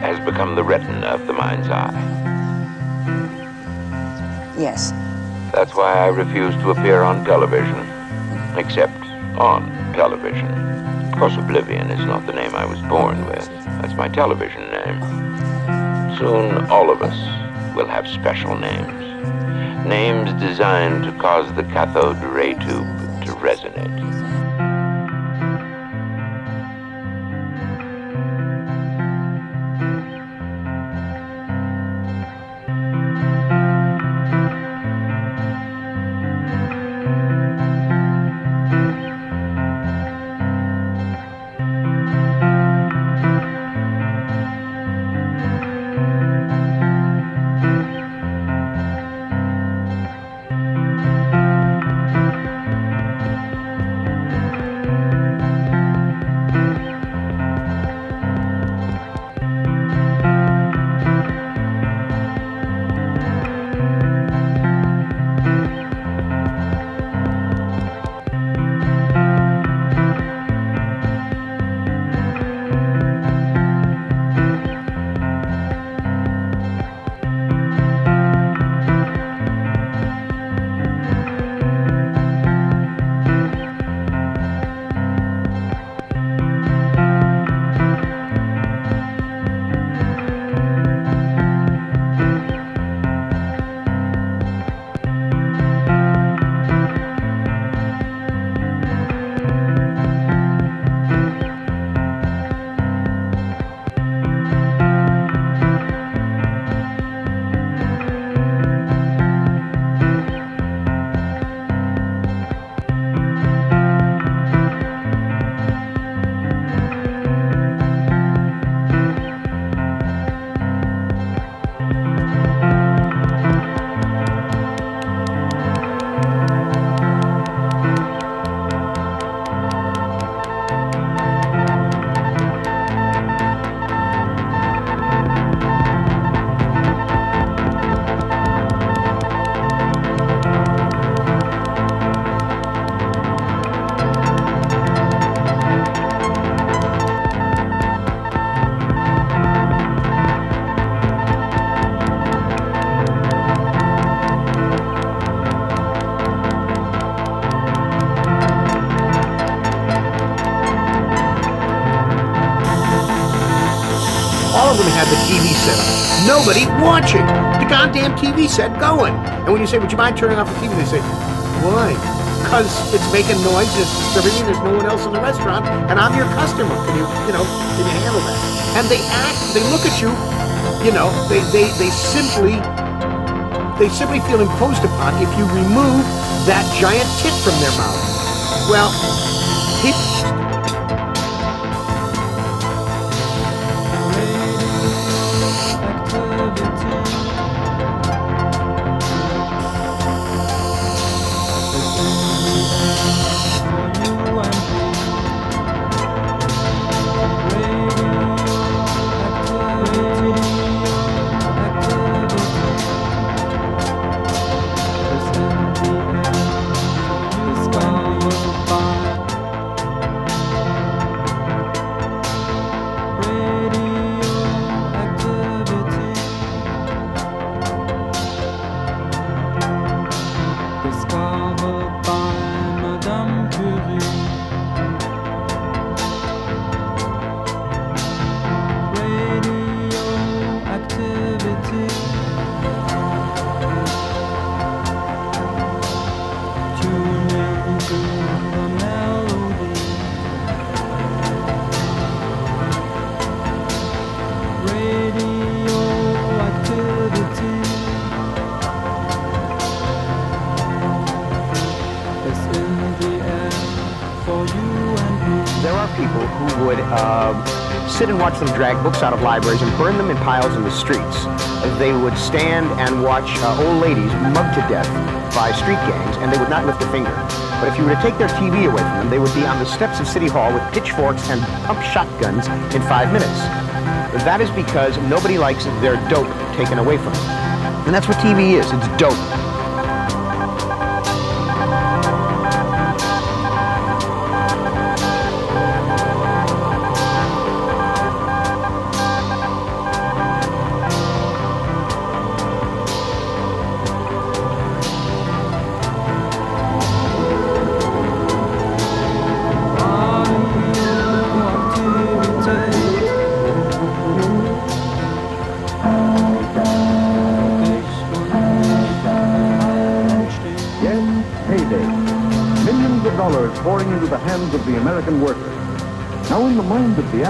[SPEAKER 23] has become the retina of the mind's eye.
[SPEAKER 22] Yes.
[SPEAKER 23] That's why I refuse to appear on television, except on television. Of course, O'Blivion is not the name I was born with. That's my television name. Soon, all of us will have special names. Names designed to cause the cathode ray tube to resonate.
[SPEAKER 24] The TV set up. Nobody watching. The goddamn TV set going. And when you say, would you mind turning off the TV? They say, why? Because it's making noise, it's disturbing there's no one else in the restaurant, and I'm your customer. Can you, you know, can you handle that? And they act, they look at you, you know, they, they, they simply, they simply feel imposed upon if you remove that giant tit from their mouth. Well, he,
[SPEAKER 21] them drag books out of libraries and burn them in piles in the streets. They would stand and watch uh, old ladies mugged to death by street gangs, and they would not lift a finger. But if you were to take their TV away from them, they would be on the steps of City Hall with pitchforks and pump shotguns in five minutes. That is because nobody likes their dope taken away from them. And that's what TV is. It's dope.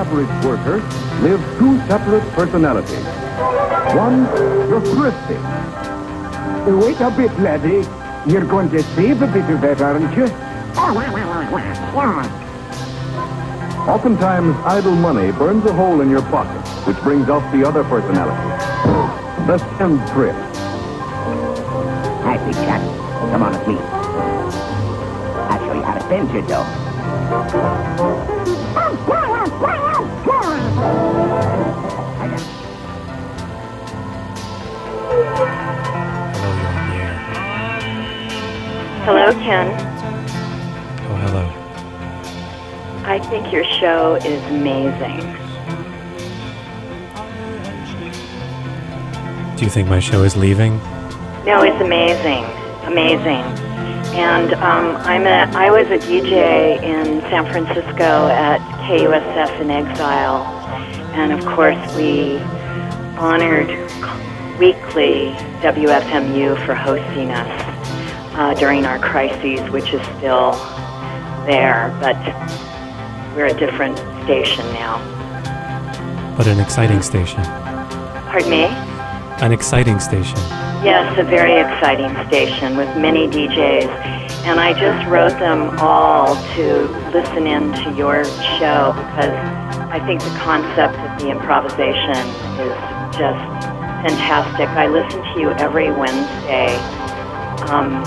[SPEAKER 25] Average worker live two separate personalities. One, the thrifty.
[SPEAKER 26] Wait a bit, laddie. You're going to save a bit of that, aren't you? Oh.
[SPEAKER 25] Oftentimes, idle money burns a hole in your pocket, which brings out the other personality. The spendthrift.
[SPEAKER 26] Hi, big chap. Come on with me. I'll show you how to spend your dough.
[SPEAKER 27] Hello, Ken.
[SPEAKER 1] Oh, hello.
[SPEAKER 27] I think your show is amazing.
[SPEAKER 1] Do you think my show is leaving?
[SPEAKER 27] No, it's amazing, amazing. And um, I'm a, I was a DJ in San Francisco at KUSF in Exile, and of course we honored weekly WFMU for hosting us uh, during our crises, which is still there, but we're a different station now.
[SPEAKER 1] But an exciting station.
[SPEAKER 27] Pardon me?
[SPEAKER 1] An exciting station.
[SPEAKER 27] Yes, a very exciting station with many DJs. And I just wrote them all to listen in to your show because I think the concept of the improvisation is just fantastic. I listen to you every Wednesday um,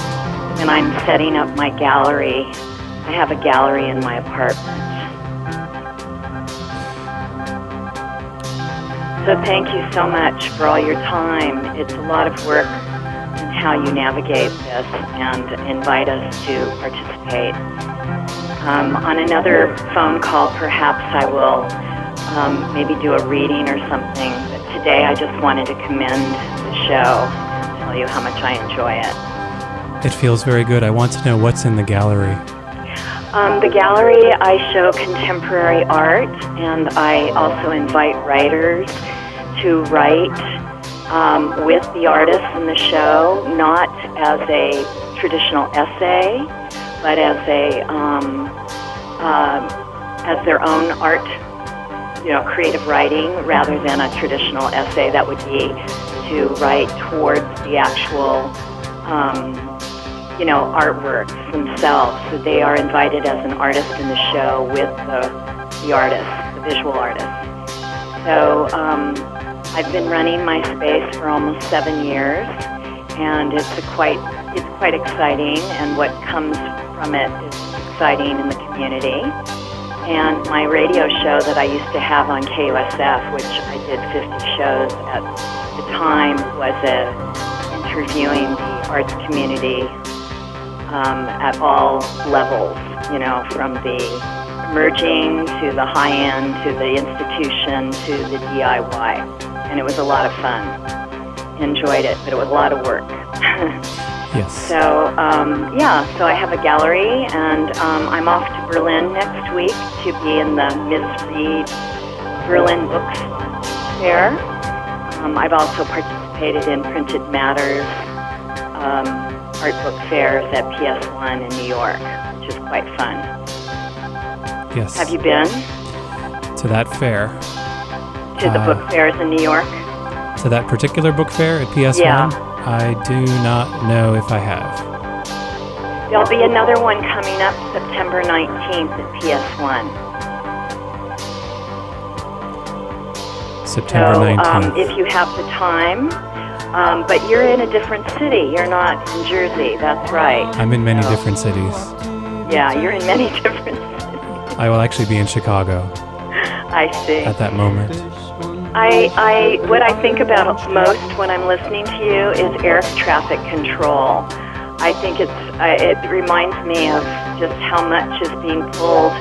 [SPEAKER 27] when I'm setting up my gallery. I have a gallery in my apartment. So thank you so much for all your time. It's a lot of work in how you navigate this and invite us to participate. Um, on another phone call, perhaps I will um, maybe do a reading or something. But today I just wanted to commend the show and tell you how much I enjoy it.
[SPEAKER 1] It feels very good. I want to know what's in the gallery.
[SPEAKER 27] Um, the gallery, I show contemporary art, and I also invite writers to write um, with the artists in the show, not as a traditional essay, but as a um, uh, as their own art, you know, creative writing rather than a traditional essay that would be to write towards the actual, um, you know, artworks themselves. So they are invited as an artist in the show with the, the artist, the visual artist. So um, I've been running my space for almost seven years, and it's a quite it's quite exciting, and what comes from it is exciting in the community. And my radio show that I used to have on KUSF, which I did 50 shows at the time, was a, interviewing the arts community um, at all levels, you know, from the emerging to the high end to the institution to the DIY. And it was a lot of fun. Enjoyed it, but it was a lot of work. *laughs*
[SPEAKER 1] Yes.
[SPEAKER 27] So um, yeah, so I have a gallery, and um, I'm off to Berlin next week to be in the Miss Read Berlin Books Fair. Um, I've also participated in Printed Matter's um, art book fairs at PS1 in New York, which is quite fun.
[SPEAKER 1] Yes.
[SPEAKER 27] Have you been
[SPEAKER 1] To that fair.
[SPEAKER 27] to the
[SPEAKER 1] Uh,
[SPEAKER 27] book fairs in New York?
[SPEAKER 1] To that particular book fair at PS1?
[SPEAKER 27] Yeah.
[SPEAKER 1] I do not know if I have.
[SPEAKER 27] There'll be another one coming up September 19th at PS1.
[SPEAKER 1] September
[SPEAKER 27] so,
[SPEAKER 1] 19th.
[SPEAKER 27] Um, if you have the time, um, but you're in a different city. You're not in Jersey. That's right.
[SPEAKER 1] I'm in many
[SPEAKER 27] So,
[SPEAKER 1] different cities.
[SPEAKER 27] Yeah, you're in many *laughs* different.
[SPEAKER 1] I will actually be in Chicago
[SPEAKER 27] I see.
[SPEAKER 1] at that moment.
[SPEAKER 27] I, I, what I think about most when I'm listening to you is air traffic control. I think it's, I, it reminds me of just how much is being pulled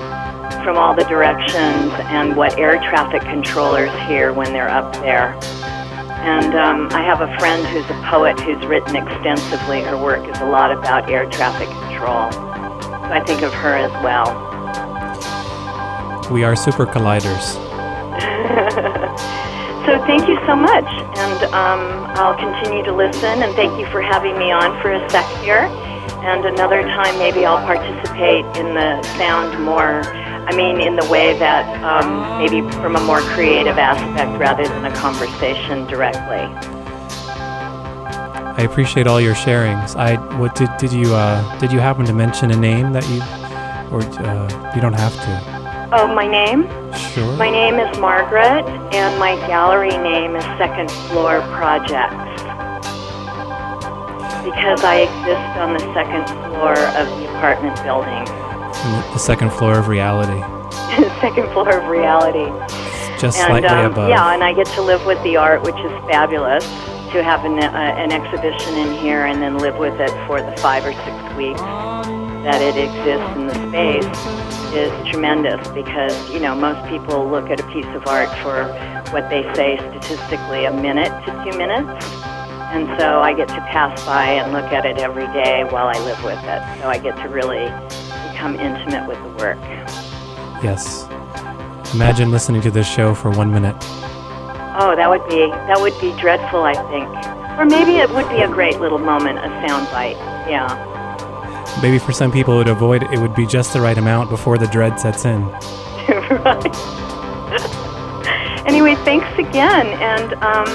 [SPEAKER 27] from all the directions and what air traffic controllers hear when they're up there. And um, I have a friend who's a poet who's written extensively. Her work is a lot about air traffic control. So I think of her as well.
[SPEAKER 1] We are super colliders. *laughs*
[SPEAKER 27] So thank you so much, and um, I'll continue to listen. And thank you for having me on for a sec here. And another time, maybe I'll participate in the sound more. I mean, in the way that um, maybe from a more creative aspect rather than a conversation directly.
[SPEAKER 1] I appreciate all your sharings. I what did did you uh, did you happen to mention a name that you or uh, you don't have to?
[SPEAKER 27] Oh, my name?
[SPEAKER 1] Sure.
[SPEAKER 27] My name is Margaret, and my gallery name is Second Floor Projects. Because I exist on the second floor of the apartment building.
[SPEAKER 1] The second floor of reality, *laughs* The
[SPEAKER 27] second floor of reality.
[SPEAKER 1] just
[SPEAKER 27] and,
[SPEAKER 1] slightly
[SPEAKER 27] um,
[SPEAKER 1] above.
[SPEAKER 27] Yeah, and I get to live with the art, which is fabulous. To have an, uh, an exhibition in here and then live with it for the five or six weeks that it exists in the space is tremendous because, you know, most people look at a piece of art for what they say statistically a minute to two minutes. And so I get to pass by and look at it every day while I live with it. So I get to really become intimate with the work.
[SPEAKER 1] Yes. Imagine listening to this show for one minute.
[SPEAKER 27] Oh, that would be that would be dreadful, I think. Or maybe it would be a great little moment, a sound bite. Yeah.
[SPEAKER 1] Maybe for some people it would avoid it would be just the right amount before the dread sets in. *laughs*
[SPEAKER 27] right. anyway, thanks again, and um,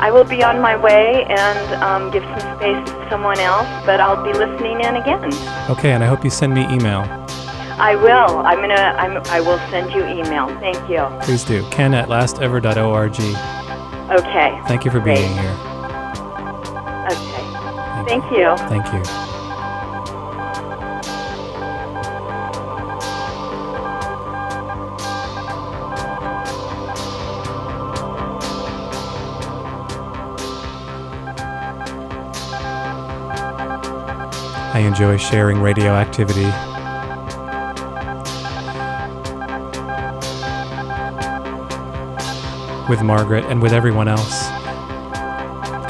[SPEAKER 27] I will be on my way and um, give some space to someone else, but I'll be listening in again.
[SPEAKER 1] Okay, and I hope you send me email.
[SPEAKER 27] I will. I'm gonna. I'm, I will send you email. Thank you.
[SPEAKER 1] Please do. Ken at lastever.org.
[SPEAKER 27] Okay.
[SPEAKER 1] Thank you for
[SPEAKER 27] Great.
[SPEAKER 1] being here.
[SPEAKER 27] Okay. Thank you.
[SPEAKER 1] Thank you. I enjoy sharing radioactivity. With Margaret and with everyone else.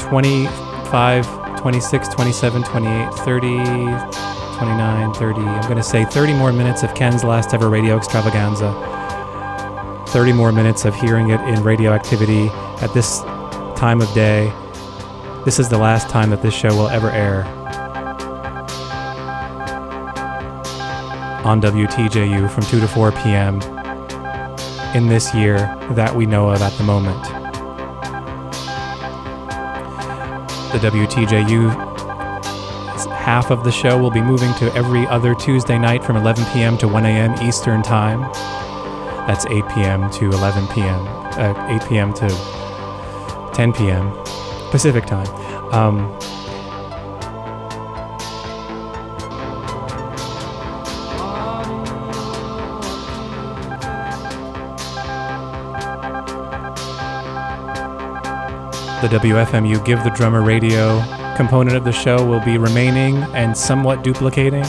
[SPEAKER 1] 25, 26, 27, 28, 30, 29, 30. I'm going to say 30 more minutes of Ken's last ever radio extravaganza. 30 more minutes of hearing it in radioactivity at this time of day, this is the last time that this show will ever air on WTJU from 2 to 4 p.m. in this year that we know of at the moment. The WTJU half of the show will be moving to every other Tuesday night from 11 p.m. to 1 a.m. Eastern Time. That's 8 p.m. to 11 p.m. Uh, 8 p.m. to 10 p.m. Pacific Time. Um, the WFMU Give the Drummer Radio component of the show will be remaining and somewhat duplicating.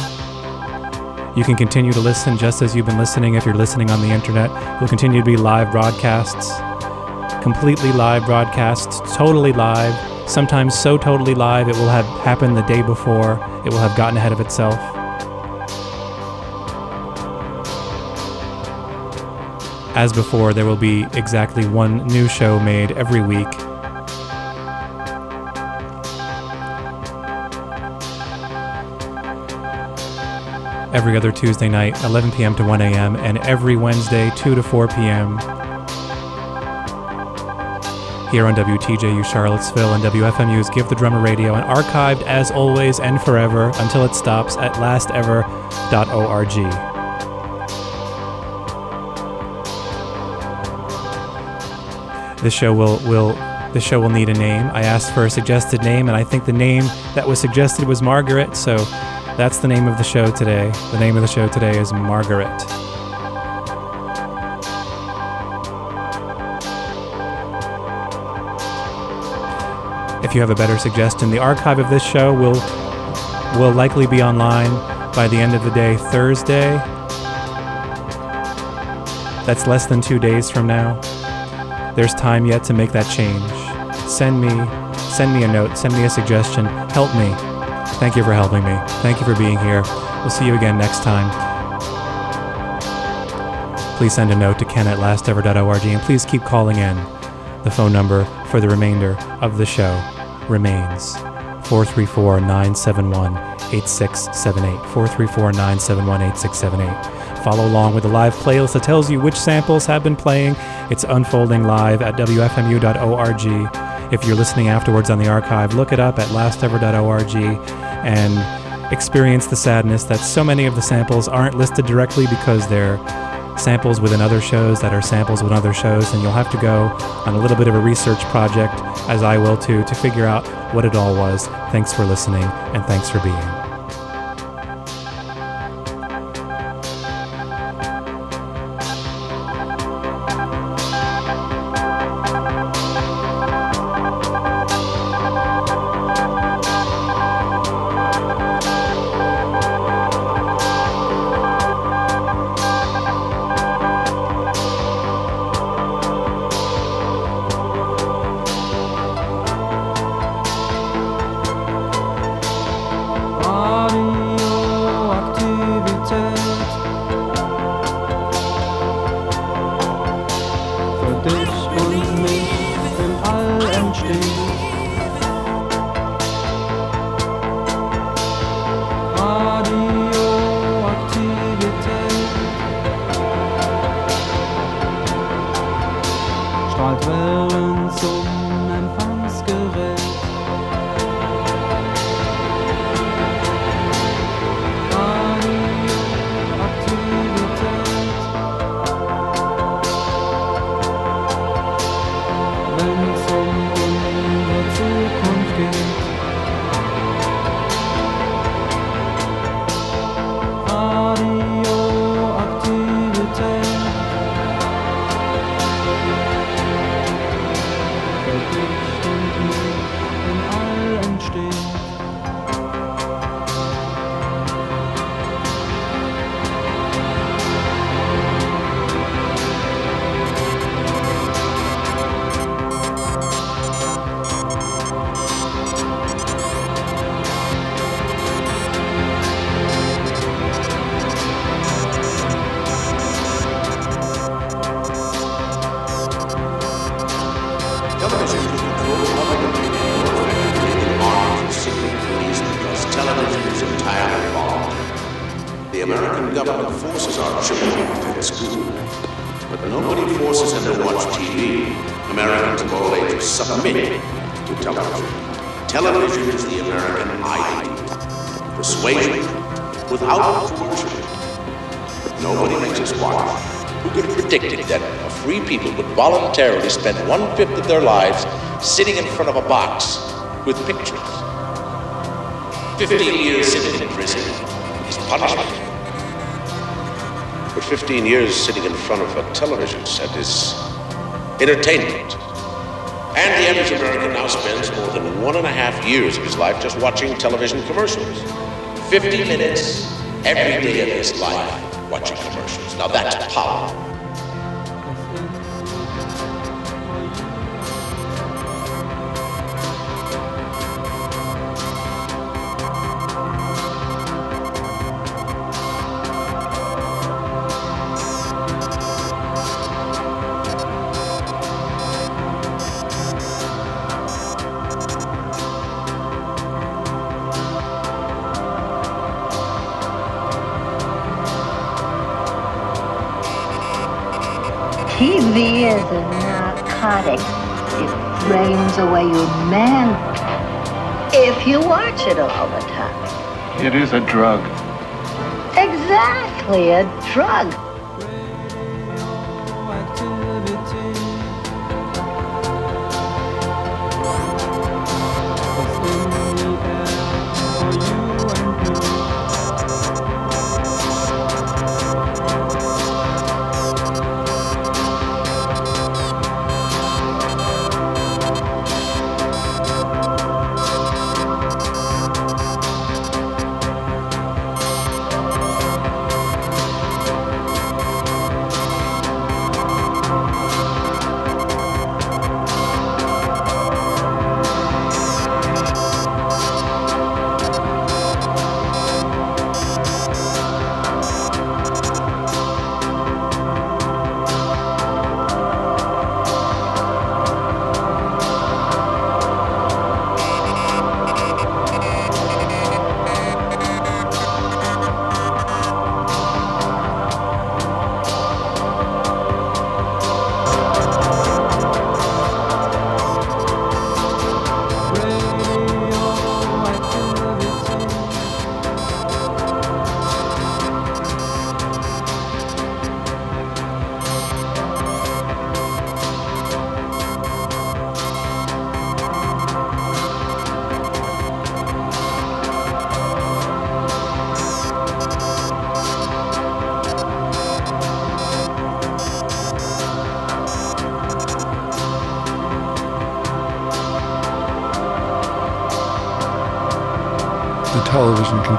[SPEAKER 1] You can continue to listen just as you've been listening if you're listening on the internet. Will continue to be live broadcasts, completely live broadcasts, totally live. Sometimes so totally live it will have happened the day before. It will have gotten ahead of itself. As before, there will be exactly one new show made every week every other Tuesday night, 11 p.m. to 1 a.m., and every Wednesday, 2 to 4 p.m. Here on WTJU Charlottesville and WFMU's Give the Drummer Radio, and archived as always and forever until it stops at lastever.org. This show will will this show will need a name. I asked for a suggested name, and I think the name that was suggested was Margaret. So that's the name of the show today. The name of the show today is Margaret. If you have a better suggestion, the archive of this show will will likely be online by the end of the day Thursday. That's less than 2 days from now. There's time yet to make that change. Send me send me a note, send me a suggestion, help me. Thank you for helping me. Thank you for being here. We'll see you again next time. Please send a note to ken at lastever.org and please keep calling in. The phone number for the remainder of the show remains 434 971 8678. 434 971 8678. Follow along with the live playlist that tells you which samples have been playing. It's unfolding live at WFMU.org. If you're listening afterwards on the archive, look it up at lastever.org and experience the sadness that so many of the samples aren't listed directly because they're samples within other shows that are samples within other shows, and you'll have to go on a little bit of a research project, as I will too, to figure out what it all was. Thanks for listening, and thanks for being.
[SPEAKER 28] Voluntarily spend one fifth of their lives sitting in front of a box with pictures? 15 years sitting in prison is punishment.
[SPEAKER 25] But 15 years sitting in front of a television set is entertainment. And the average American now spends more than one and a half years of his life just watching television commercials. 50 minutes every day of his life watching commercials. Now that's power.
[SPEAKER 24] You watch it all the time.
[SPEAKER 29] It is a drug.
[SPEAKER 24] Exactly, a drug.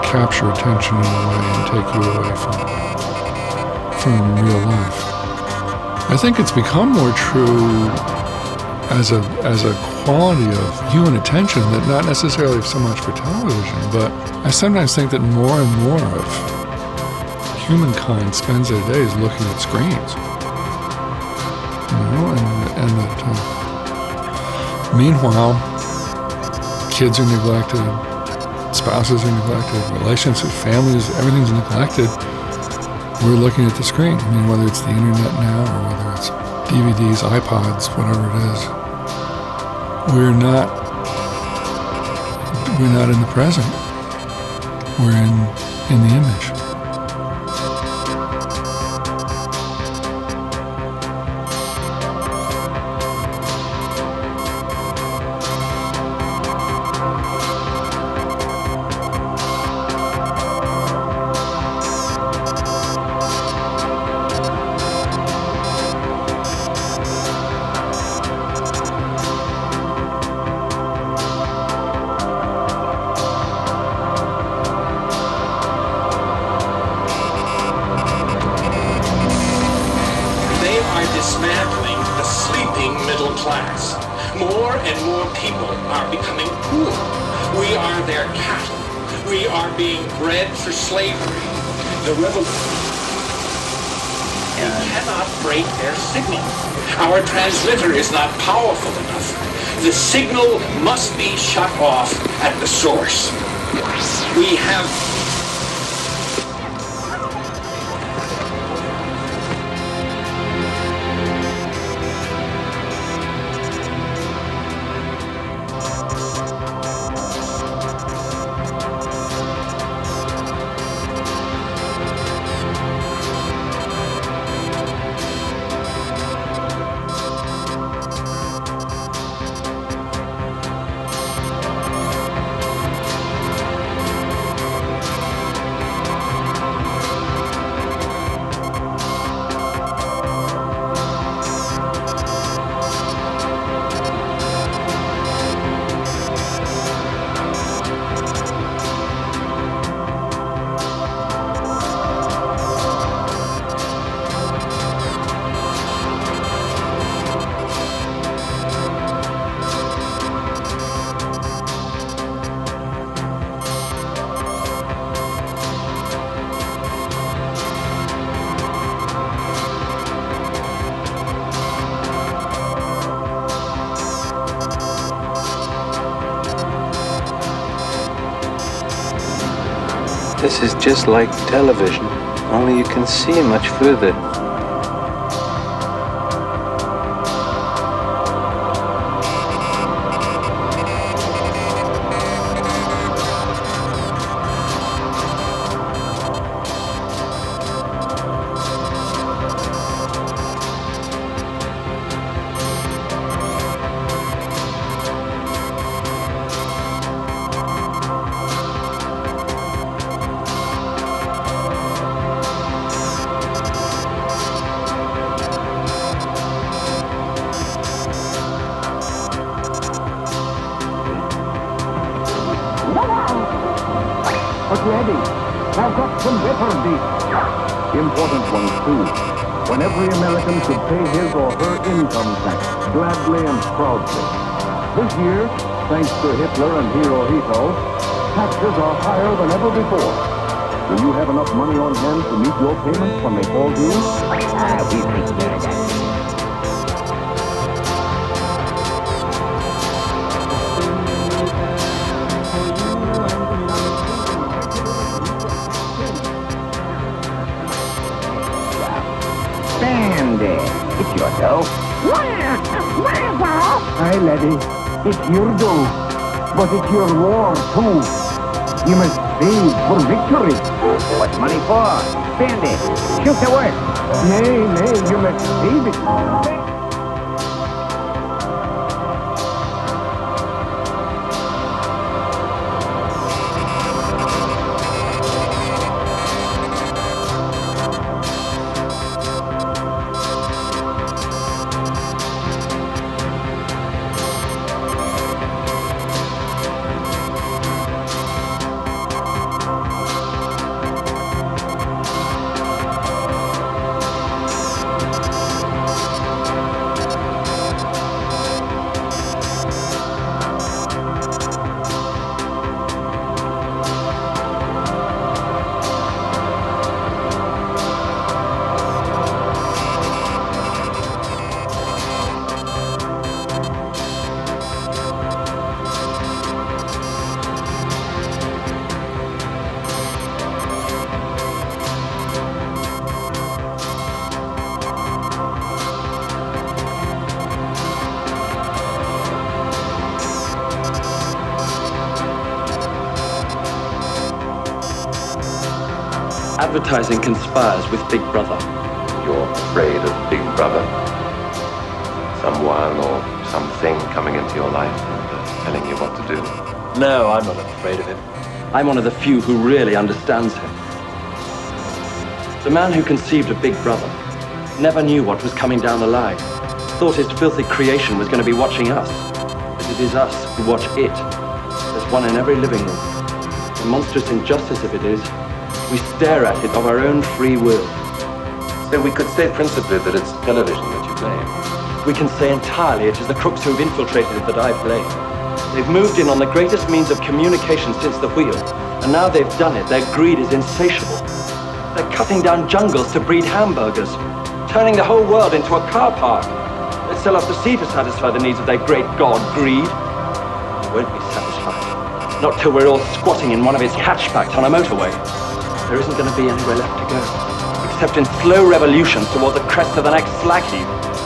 [SPEAKER 30] Capture attention in a way and take you away from from real life. I think it's become more true as a as a quality of human attention that not necessarily so much for television, but I sometimes think that more and more of humankind spends their days looking at screens. You know, and and that uh, meanwhile, kids are neglected, spouses are neglected, relationships, families, everything's neglected. We're looking at the screen. I mean, whether it's the internet now or whether it's DVDs, iPods, whatever it is, we're not we're not in the present. We're in in the image.
[SPEAKER 19] Just like television, only you can see much further.
[SPEAKER 25] Gladly and proudly. This year, thanks to Hitler and Hirohito, taxes are higher than ever before. Do you have enough money on hand to meet your payments when they fall due?
[SPEAKER 26] Ah, we take care of that. Sandy, it's your dough.
[SPEAKER 25] Aye, laddie, it's your dough, but it's your war, too. You must save for victory.
[SPEAKER 26] What's money for? Spend it. Shoot the work.
[SPEAKER 25] Nay, nay, you must save it.
[SPEAKER 31] Advertising conspires with Big Brother.
[SPEAKER 32] You're afraid of Big Brother? Someone or something coming into your life and uh, telling you what to do?
[SPEAKER 31] No, I'm not afraid of him. I'm one of the few who really understands him. The man who conceived of Big Brother never knew what was coming down the line. Thought his filthy creation was going to be watching us. But it is us who watch it. There's one in every living room. The monstrous injustice of it is, we stare at it of our own free will.
[SPEAKER 32] So we could say principally that it's television that you blame.
[SPEAKER 31] We can say entirely it is the crooks who've infiltrated it that I blame. They've moved in on the greatest means of communication since the wheel, and now they've done it, their greed is insatiable. They're cutting down jungles to breed hamburgers, turning the whole world into a car park. They sell off the sea to satisfy the needs of their great god, greed. They won't be satisfied. Not till we're all squatting in one of his hatchbacks on a motorway. There isn't going to be anywhere left to go, except in slow revolution toward the crest of the next slag heap.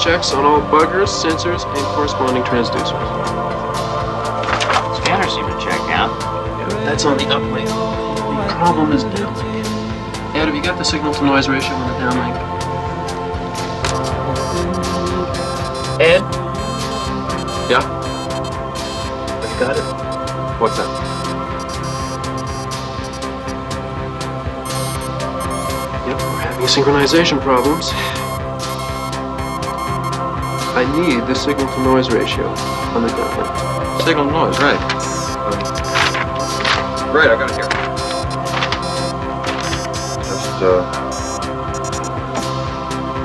[SPEAKER 10] Fault checks on all buggers, sensors, and corresponding transducers.
[SPEAKER 24] Scanners seem to check out.
[SPEAKER 10] That's on the uplink. The problem is downlink. Ed, have you got the signal-to-noise ratio on the downlink? Ed? Yeah? I've got it. What's that? Yep, we're having synchronization problems. I need the signal to noise ratio on the downlink.
[SPEAKER 32] Signal to noise, right. Right, I got it here. Just, uh.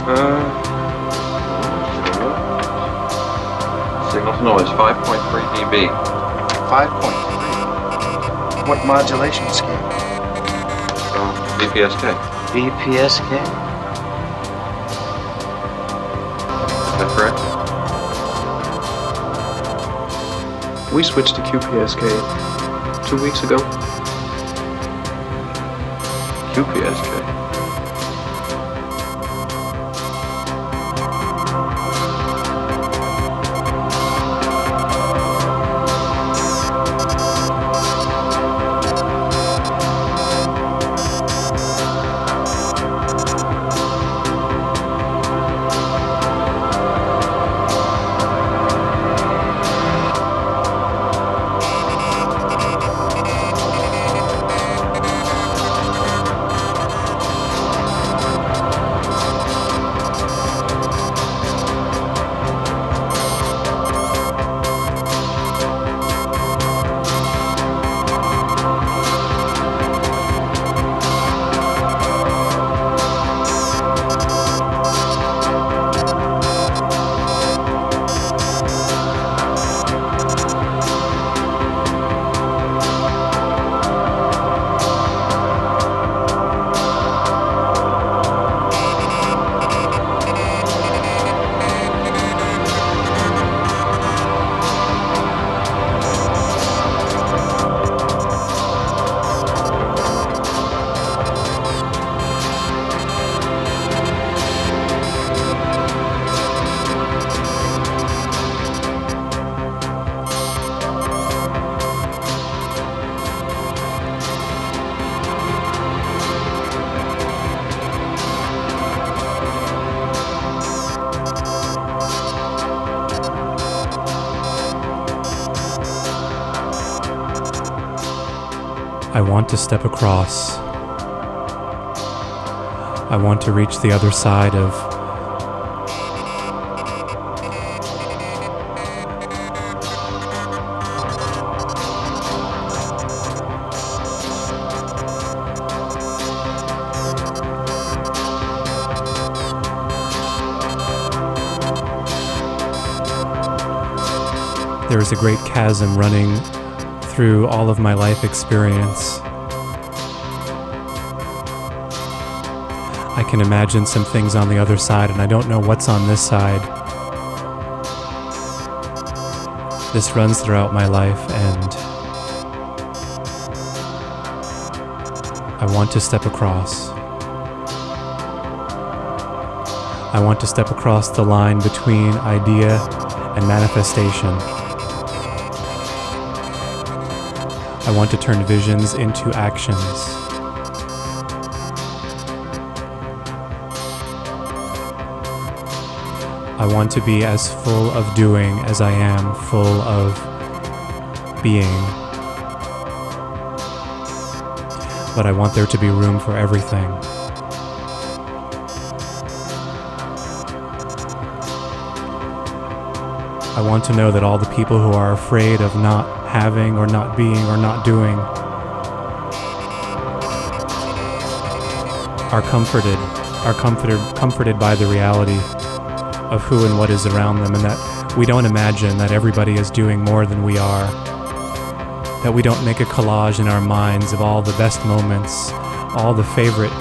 [SPEAKER 32] Uh. Signal to noise, 5.3 dB.
[SPEAKER 33] 5.3. What modulation scheme?
[SPEAKER 32] Uh, BPSK.
[SPEAKER 33] BPSK?
[SPEAKER 10] We switched to QPSK two weeks ago.
[SPEAKER 32] QPSK.
[SPEAKER 1] Want to step across. I want to reach the other side of There is a great chasm running through all of my life experience. Can imagine some things on the other side, and I don't know what's on this side. This runs throughout my life, and I want to step across. I want to step across the line between idea and manifestation. I want to turn visions into actions. I want to be as full of doing as I am full of being. But I want there to be room for everything. I want to know that all the people who are afraid of not having or not being or not doing are comforted, are comforted, comforted by the reality of who and what is around them, and that we don't imagine that everybody is doing more than we are. That we don't make a collage in our minds of all the best moments, all the favorite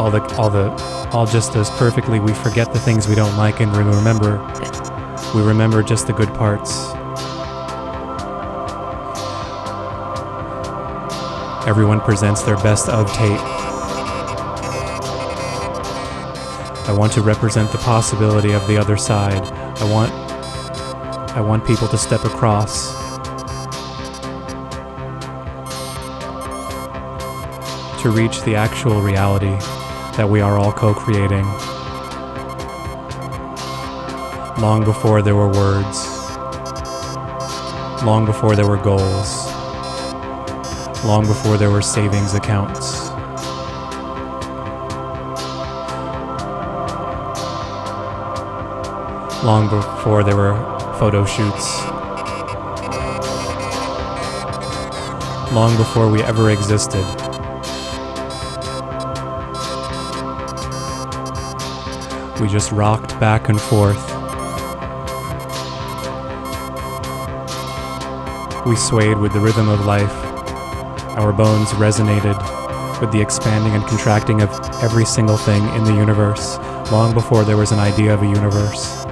[SPEAKER 1] all the all the all just as perfectly we forget the things we don't like and we remember we remember just the good parts everyone presents their best of tape. I want to represent the possibility of the other side. I want i want people to step across. To reach the actual reality that we are all co creating. Long before there were words, long before there were goals, long before there were savings accounts. Long before there were photo shoots. Long before we ever existed. We just rocked back and forth. We swayed with the rhythm of life. Our bones resonated with the expanding and contracting of every single thing in the universe, long before there was an idea of a universe.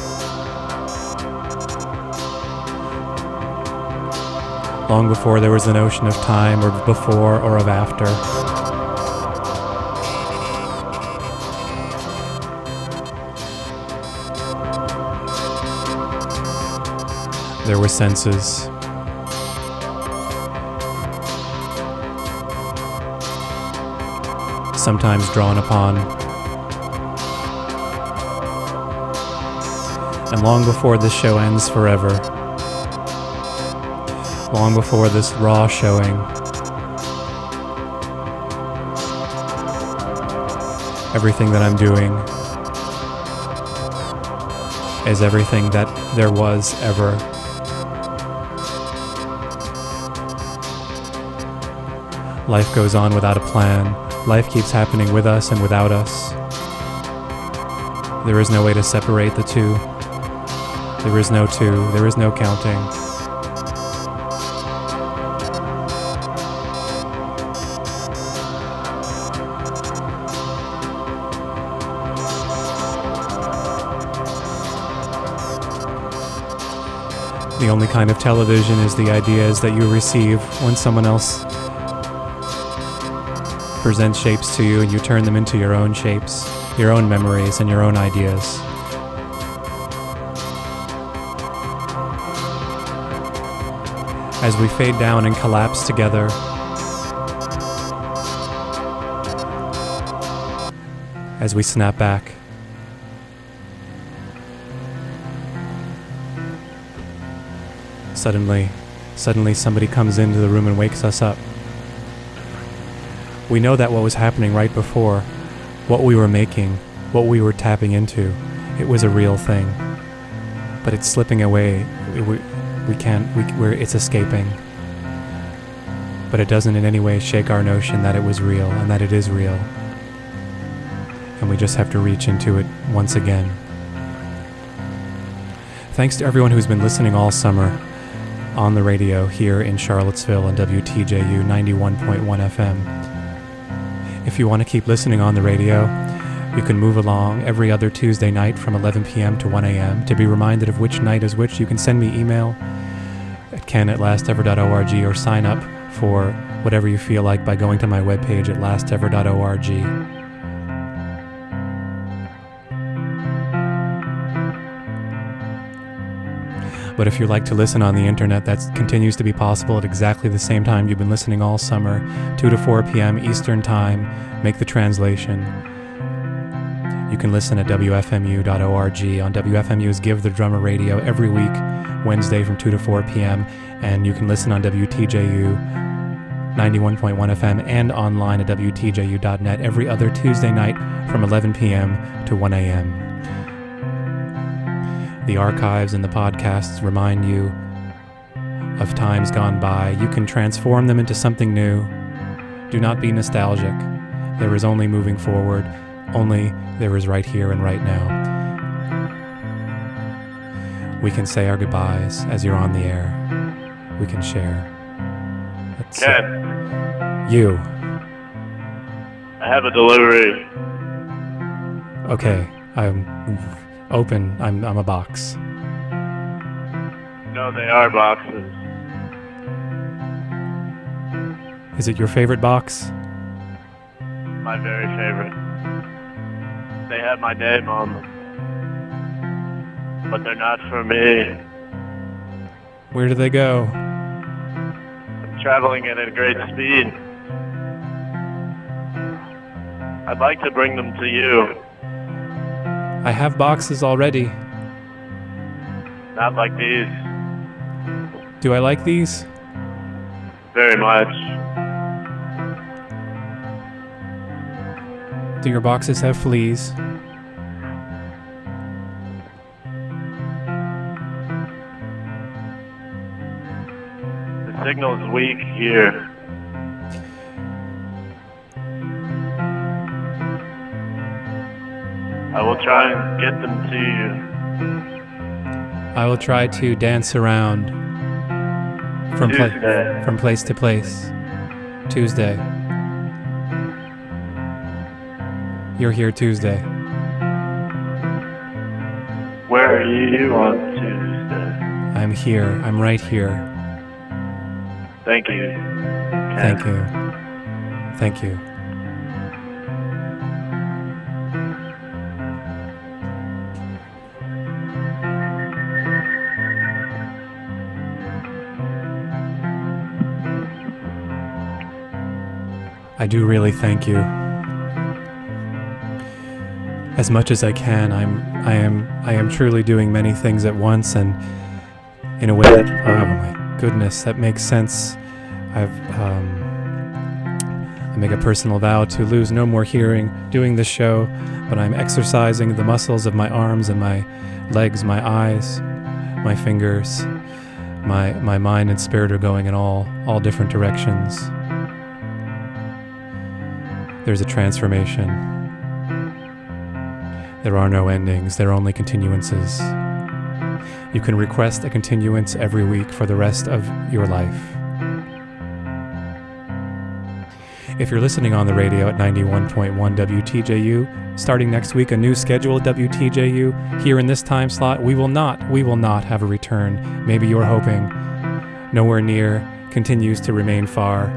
[SPEAKER 1] Long before there was a notion of time or before or of after. There were senses. Sometimes drawn upon. And long before this show ends forever, long before this raw showing, everything that I'm doing is everything that there was ever. Life goes on without a plan. Life keeps happening with us and without us. There is no way to separate the two. There is no two. There is no counting. The only kind of television is the ideas that you receive when someone else presents shapes to you and you turn them into your own shapes, your own memories, and your own ideas. As we fade down and collapse together, as we snap back. Suddenly, suddenly somebody comes into the room and wakes us up. We know that what was happening right before, what we were making, what we were tapping into, it was a real thing. But it's slipping away. We, we can't, we, we're, it's escaping. But it doesn't in any way shake our notion that it was real and that it is real. And we just have to reach into it once again. Thanks to everyone who's been listening all summer on the radio here in Charlottesville on WTJU 91.1 FM. If you want to keep listening on the radio, You can move along every other Tuesday night from 11 p.m. to 1 a.m. To be reminded of which night is which, you can send me email at ken at lastever.org or sign up for whatever you feel like by going to my webpage at lastever.org. But if you'd like to listen on the internet, that continues to be possible at exactly the same time you've been listening all summer, 2 to 4 p.m. Eastern Time. Make the translation. You can listen at WFMU.org. On WFMU's Give the Drummer Radio every week, Wednesday from 2 to 4 p.m. And you can listen on WTJU 91.1 FM and online at WTJU.net every other Tuesday night from 11 p.m. to 1 a.m. The archives and the podcasts remind you of times gone by. You can transform them into something new. Do not be nostalgic. There is only moving forward, only there is right here and right now. We can say our goodbyes as you're on the air. We can share. Uh,
[SPEAKER 34] Ken,
[SPEAKER 1] you.
[SPEAKER 34] I have a delivery.
[SPEAKER 1] Okay, I'm open. I'm, I'm a box.
[SPEAKER 34] No, they are boxes.
[SPEAKER 1] Is it your favorite box?
[SPEAKER 34] My very favorite. They have my name on them. But they're not for me.
[SPEAKER 1] Where do they go?
[SPEAKER 34] I'm traveling at a great speed. I'd like to bring them to you.
[SPEAKER 1] I have boxes already.
[SPEAKER 34] Not like these.
[SPEAKER 1] Do I like these?
[SPEAKER 34] Very much.
[SPEAKER 1] Do your boxes have fleas?
[SPEAKER 34] The signal's weak here. I will try and get them to you.
[SPEAKER 1] I will try to dance around from pla- from place to place. Tuesday. You're here Tuesday.
[SPEAKER 34] Where are you on Tuesday?
[SPEAKER 1] I'm here. I'm right here.
[SPEAKER 34] Thank you.
[SPEAKER 1] Thank you. Thank you. I do really thank you. As much as I can, I'm I am I am truly doing many things at once and in a way that oh my goodness, that makes sense. I've um I make a personal vow to lose no more hearing doing this show, but I'm exercising the muscles of my arms and my legs, my eyes, my fingers. My my mind and spirit are going in all all different directions. There's a transformation. There are no endings, there are only continuances. You can request a continuance every week for the rest of your life. If you're listening on the radio at 91.1 WTJU, starting next week, a new schedule at WTJU, here in this time slot, we will not, we will not have a return. Maybe you're hoping. Nowhere near, continues to remain far.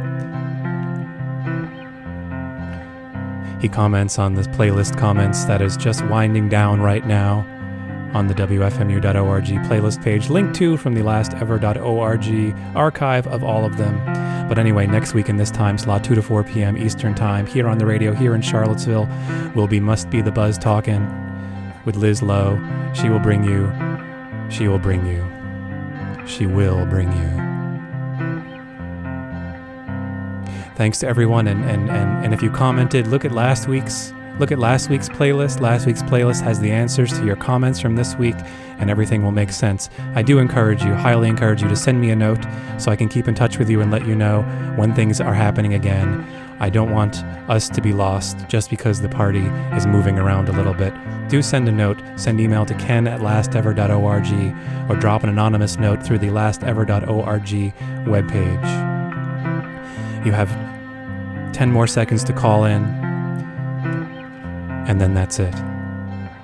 [SPEAKER 1] He comments on this playlist comments that is just winding down right now on the WFMU.org playlist page, linked to from the lastever.org archive of all of them. But anyway, next week in this time slot, 2 to 4 p.m. Eastern Time, here on the radio, here in Charlottesville, will be Must Be the Buzz Talking with Liz Lowe. She will bring you, she will bring you, she will bring you. Thanks to everyone, and, and, and, and if you commented, look at last week's look at last week's playlist. Last week's playlist has the answers to your comments from this week, and everything will make sense. I do encourage you, highly encourage you, to send me a note so I can keep in touch with you and let you know when things are happening again. I don't want us to be lost just because the party is moving around a little bit. Do send a note. Send email to ken at lastever.org or drop an anonymous note through the lastever.org webpage. You have 10 more seconds to call in and then that's it.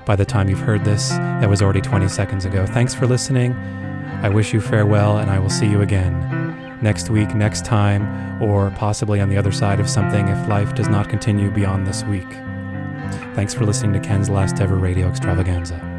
[SPEAKER 1] By the time you've heard this, that was already 20 seconds ago. Thanks for listening. I wish you farewell, and I will see you again next week, next time, or possibly on the other side of something if life does not continue beyond this week. Thanks for listening to Ken's Last Ever Radio Extravaganza.